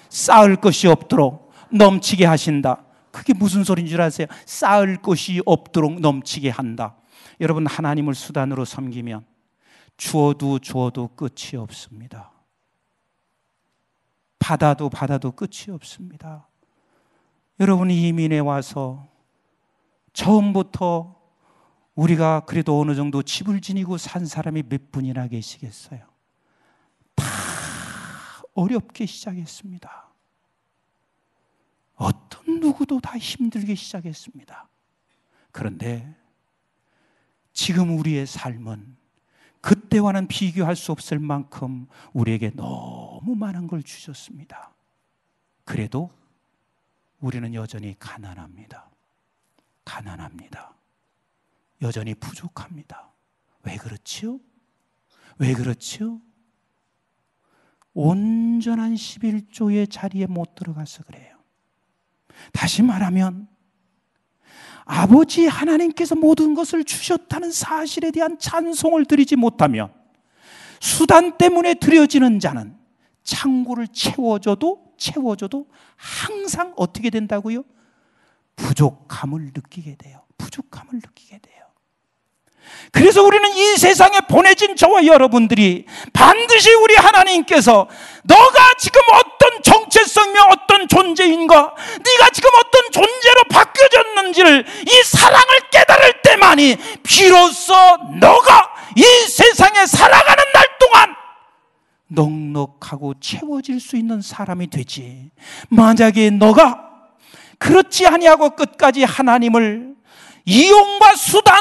쌓을 것이 없도록 넘치게 하신다. 그게 무슨 소리인 줄 아세요? 쌓을 것이 없도록 넘치게 한다. 여러분 하나님을 수단으로 섬기면 주어도 주어도 끝이 없습니다. 받아도 받아도 끝이 없습니다. 여러분이 이민에 와서 처음부터 우리가 그래도 어느 정도 집을 지니고 산 사람이 몇 분이나 계시겠어요? 다 어렵게 시작했습니다. 어떤 누구도 다 힘들게 시작했습니다. 그런데 지금 우리의 삶은 그때와는 비교할 수 없을 만큼 우리에게 너무 많은 걸 주셨습니다. 그래도 우리는 여전히 가난합니다. 가난합니다. 여전히 부족합니다. 왜 그렇지요? 왜 그렇지요? 온전한 11조의 자리에 못 들어가서 그래요. 다시 말하면 아버지 하나님께서 모든 것을 주셨다는 사실에 대한 찬송을 드리지 못하면 수단 때문에 드려지는 자는 창고를 채워줘도 채워줘도 항상 어떻게 된다고요? 부족함을 느끼게 돼요. 부족함을 느끼게 돼요. 그래서 우리는 이 세상에 보내진 저와 여러분들이 반드시 우리 하나님께서 너가 지금 어떤 정체성이며 어떤 존재인가 네가 지금 어떤 존재로 바뀌어졌는지를 이 사랑을 깨달을 때만이 비로소 너가 이 세상에 살아가는 날 동안 넉넉하고 채워질 수 있는 사람이 되지. 만약에 너가 그렇지 아니하고 끝까지 하나님을 이용과 아버지를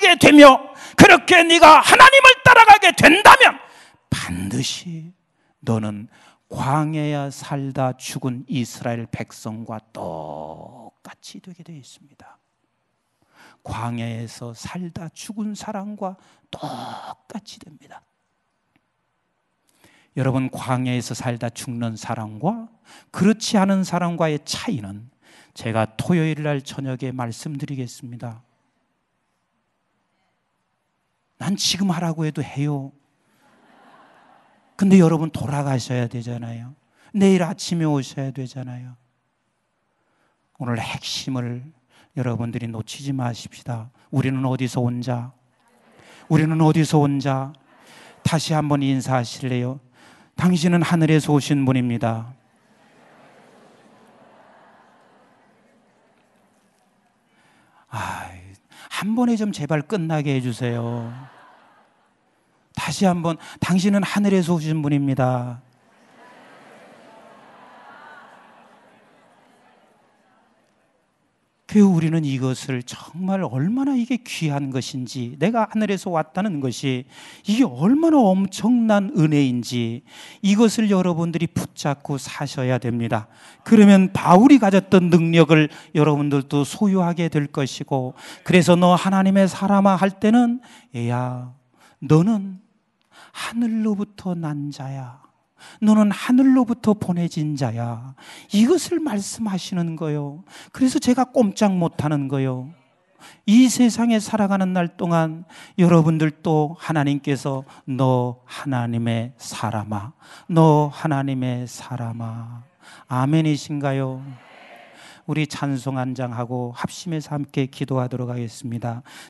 섬기게 되며 그렇게 네가 하나님을 따라가게 된다면 반드시 너는 광야에 살다 죽은 이스라엘 백성과 똑같이 되게 되어 있습니다. 광야에서 살다 죽은 사람과 똑같이 됩니다. 여러분 광야에서 살다 죽는 사람과 그렇지 않은 사람과의 차이는 제가 토요일 날 저녁에 말씀드리겠습니다. 난 지금 하라고 해도 해요. 근데 여러분 돌아가셔야 되잖아요. 내일 아침에 오셔야 되잖아요. 오늘 핵심을 여러분들이 놓치지 마십시다. 우리는 어디서 온 자? 우리는 어디서 온 자? 다시 한번 인사하실래요? 당신은 하늘에서 오신 분입니다. 아, 한 번에 좀 제발 끝나게 해주세요. 다시 한번 당신은 하늘에서 오신 분입니다. 그 우리는 이것을 정말 얼마나 이게 귀한 것인지, 내가 하늘에서 왔다는 것이 이게 얼마나 엄청난 은혜인지 이것을 여러분들이 붙잡고 사셔야 됩니다. 그러면 바울이 가졌던 능력을 여러분들도 소유하게 될 것이고, 그래서 너 하나님의 사람아 할 때는, 야, 너는 하늘로부터 난 자야. 너는 하늘로부터 보내진 자야. 이것을 말씀하시는 거요. 그래서 제가 꼼짝 못하는 거요. 이 세상에 살아가는 날 동안 여러분들도 하나님께서 너 하나님의 사람아, 너 하나님의 사람아. 아멘이신가요? 우리 찬송 한 장하고 합심해서 함께 기도하도록 하겠습니다.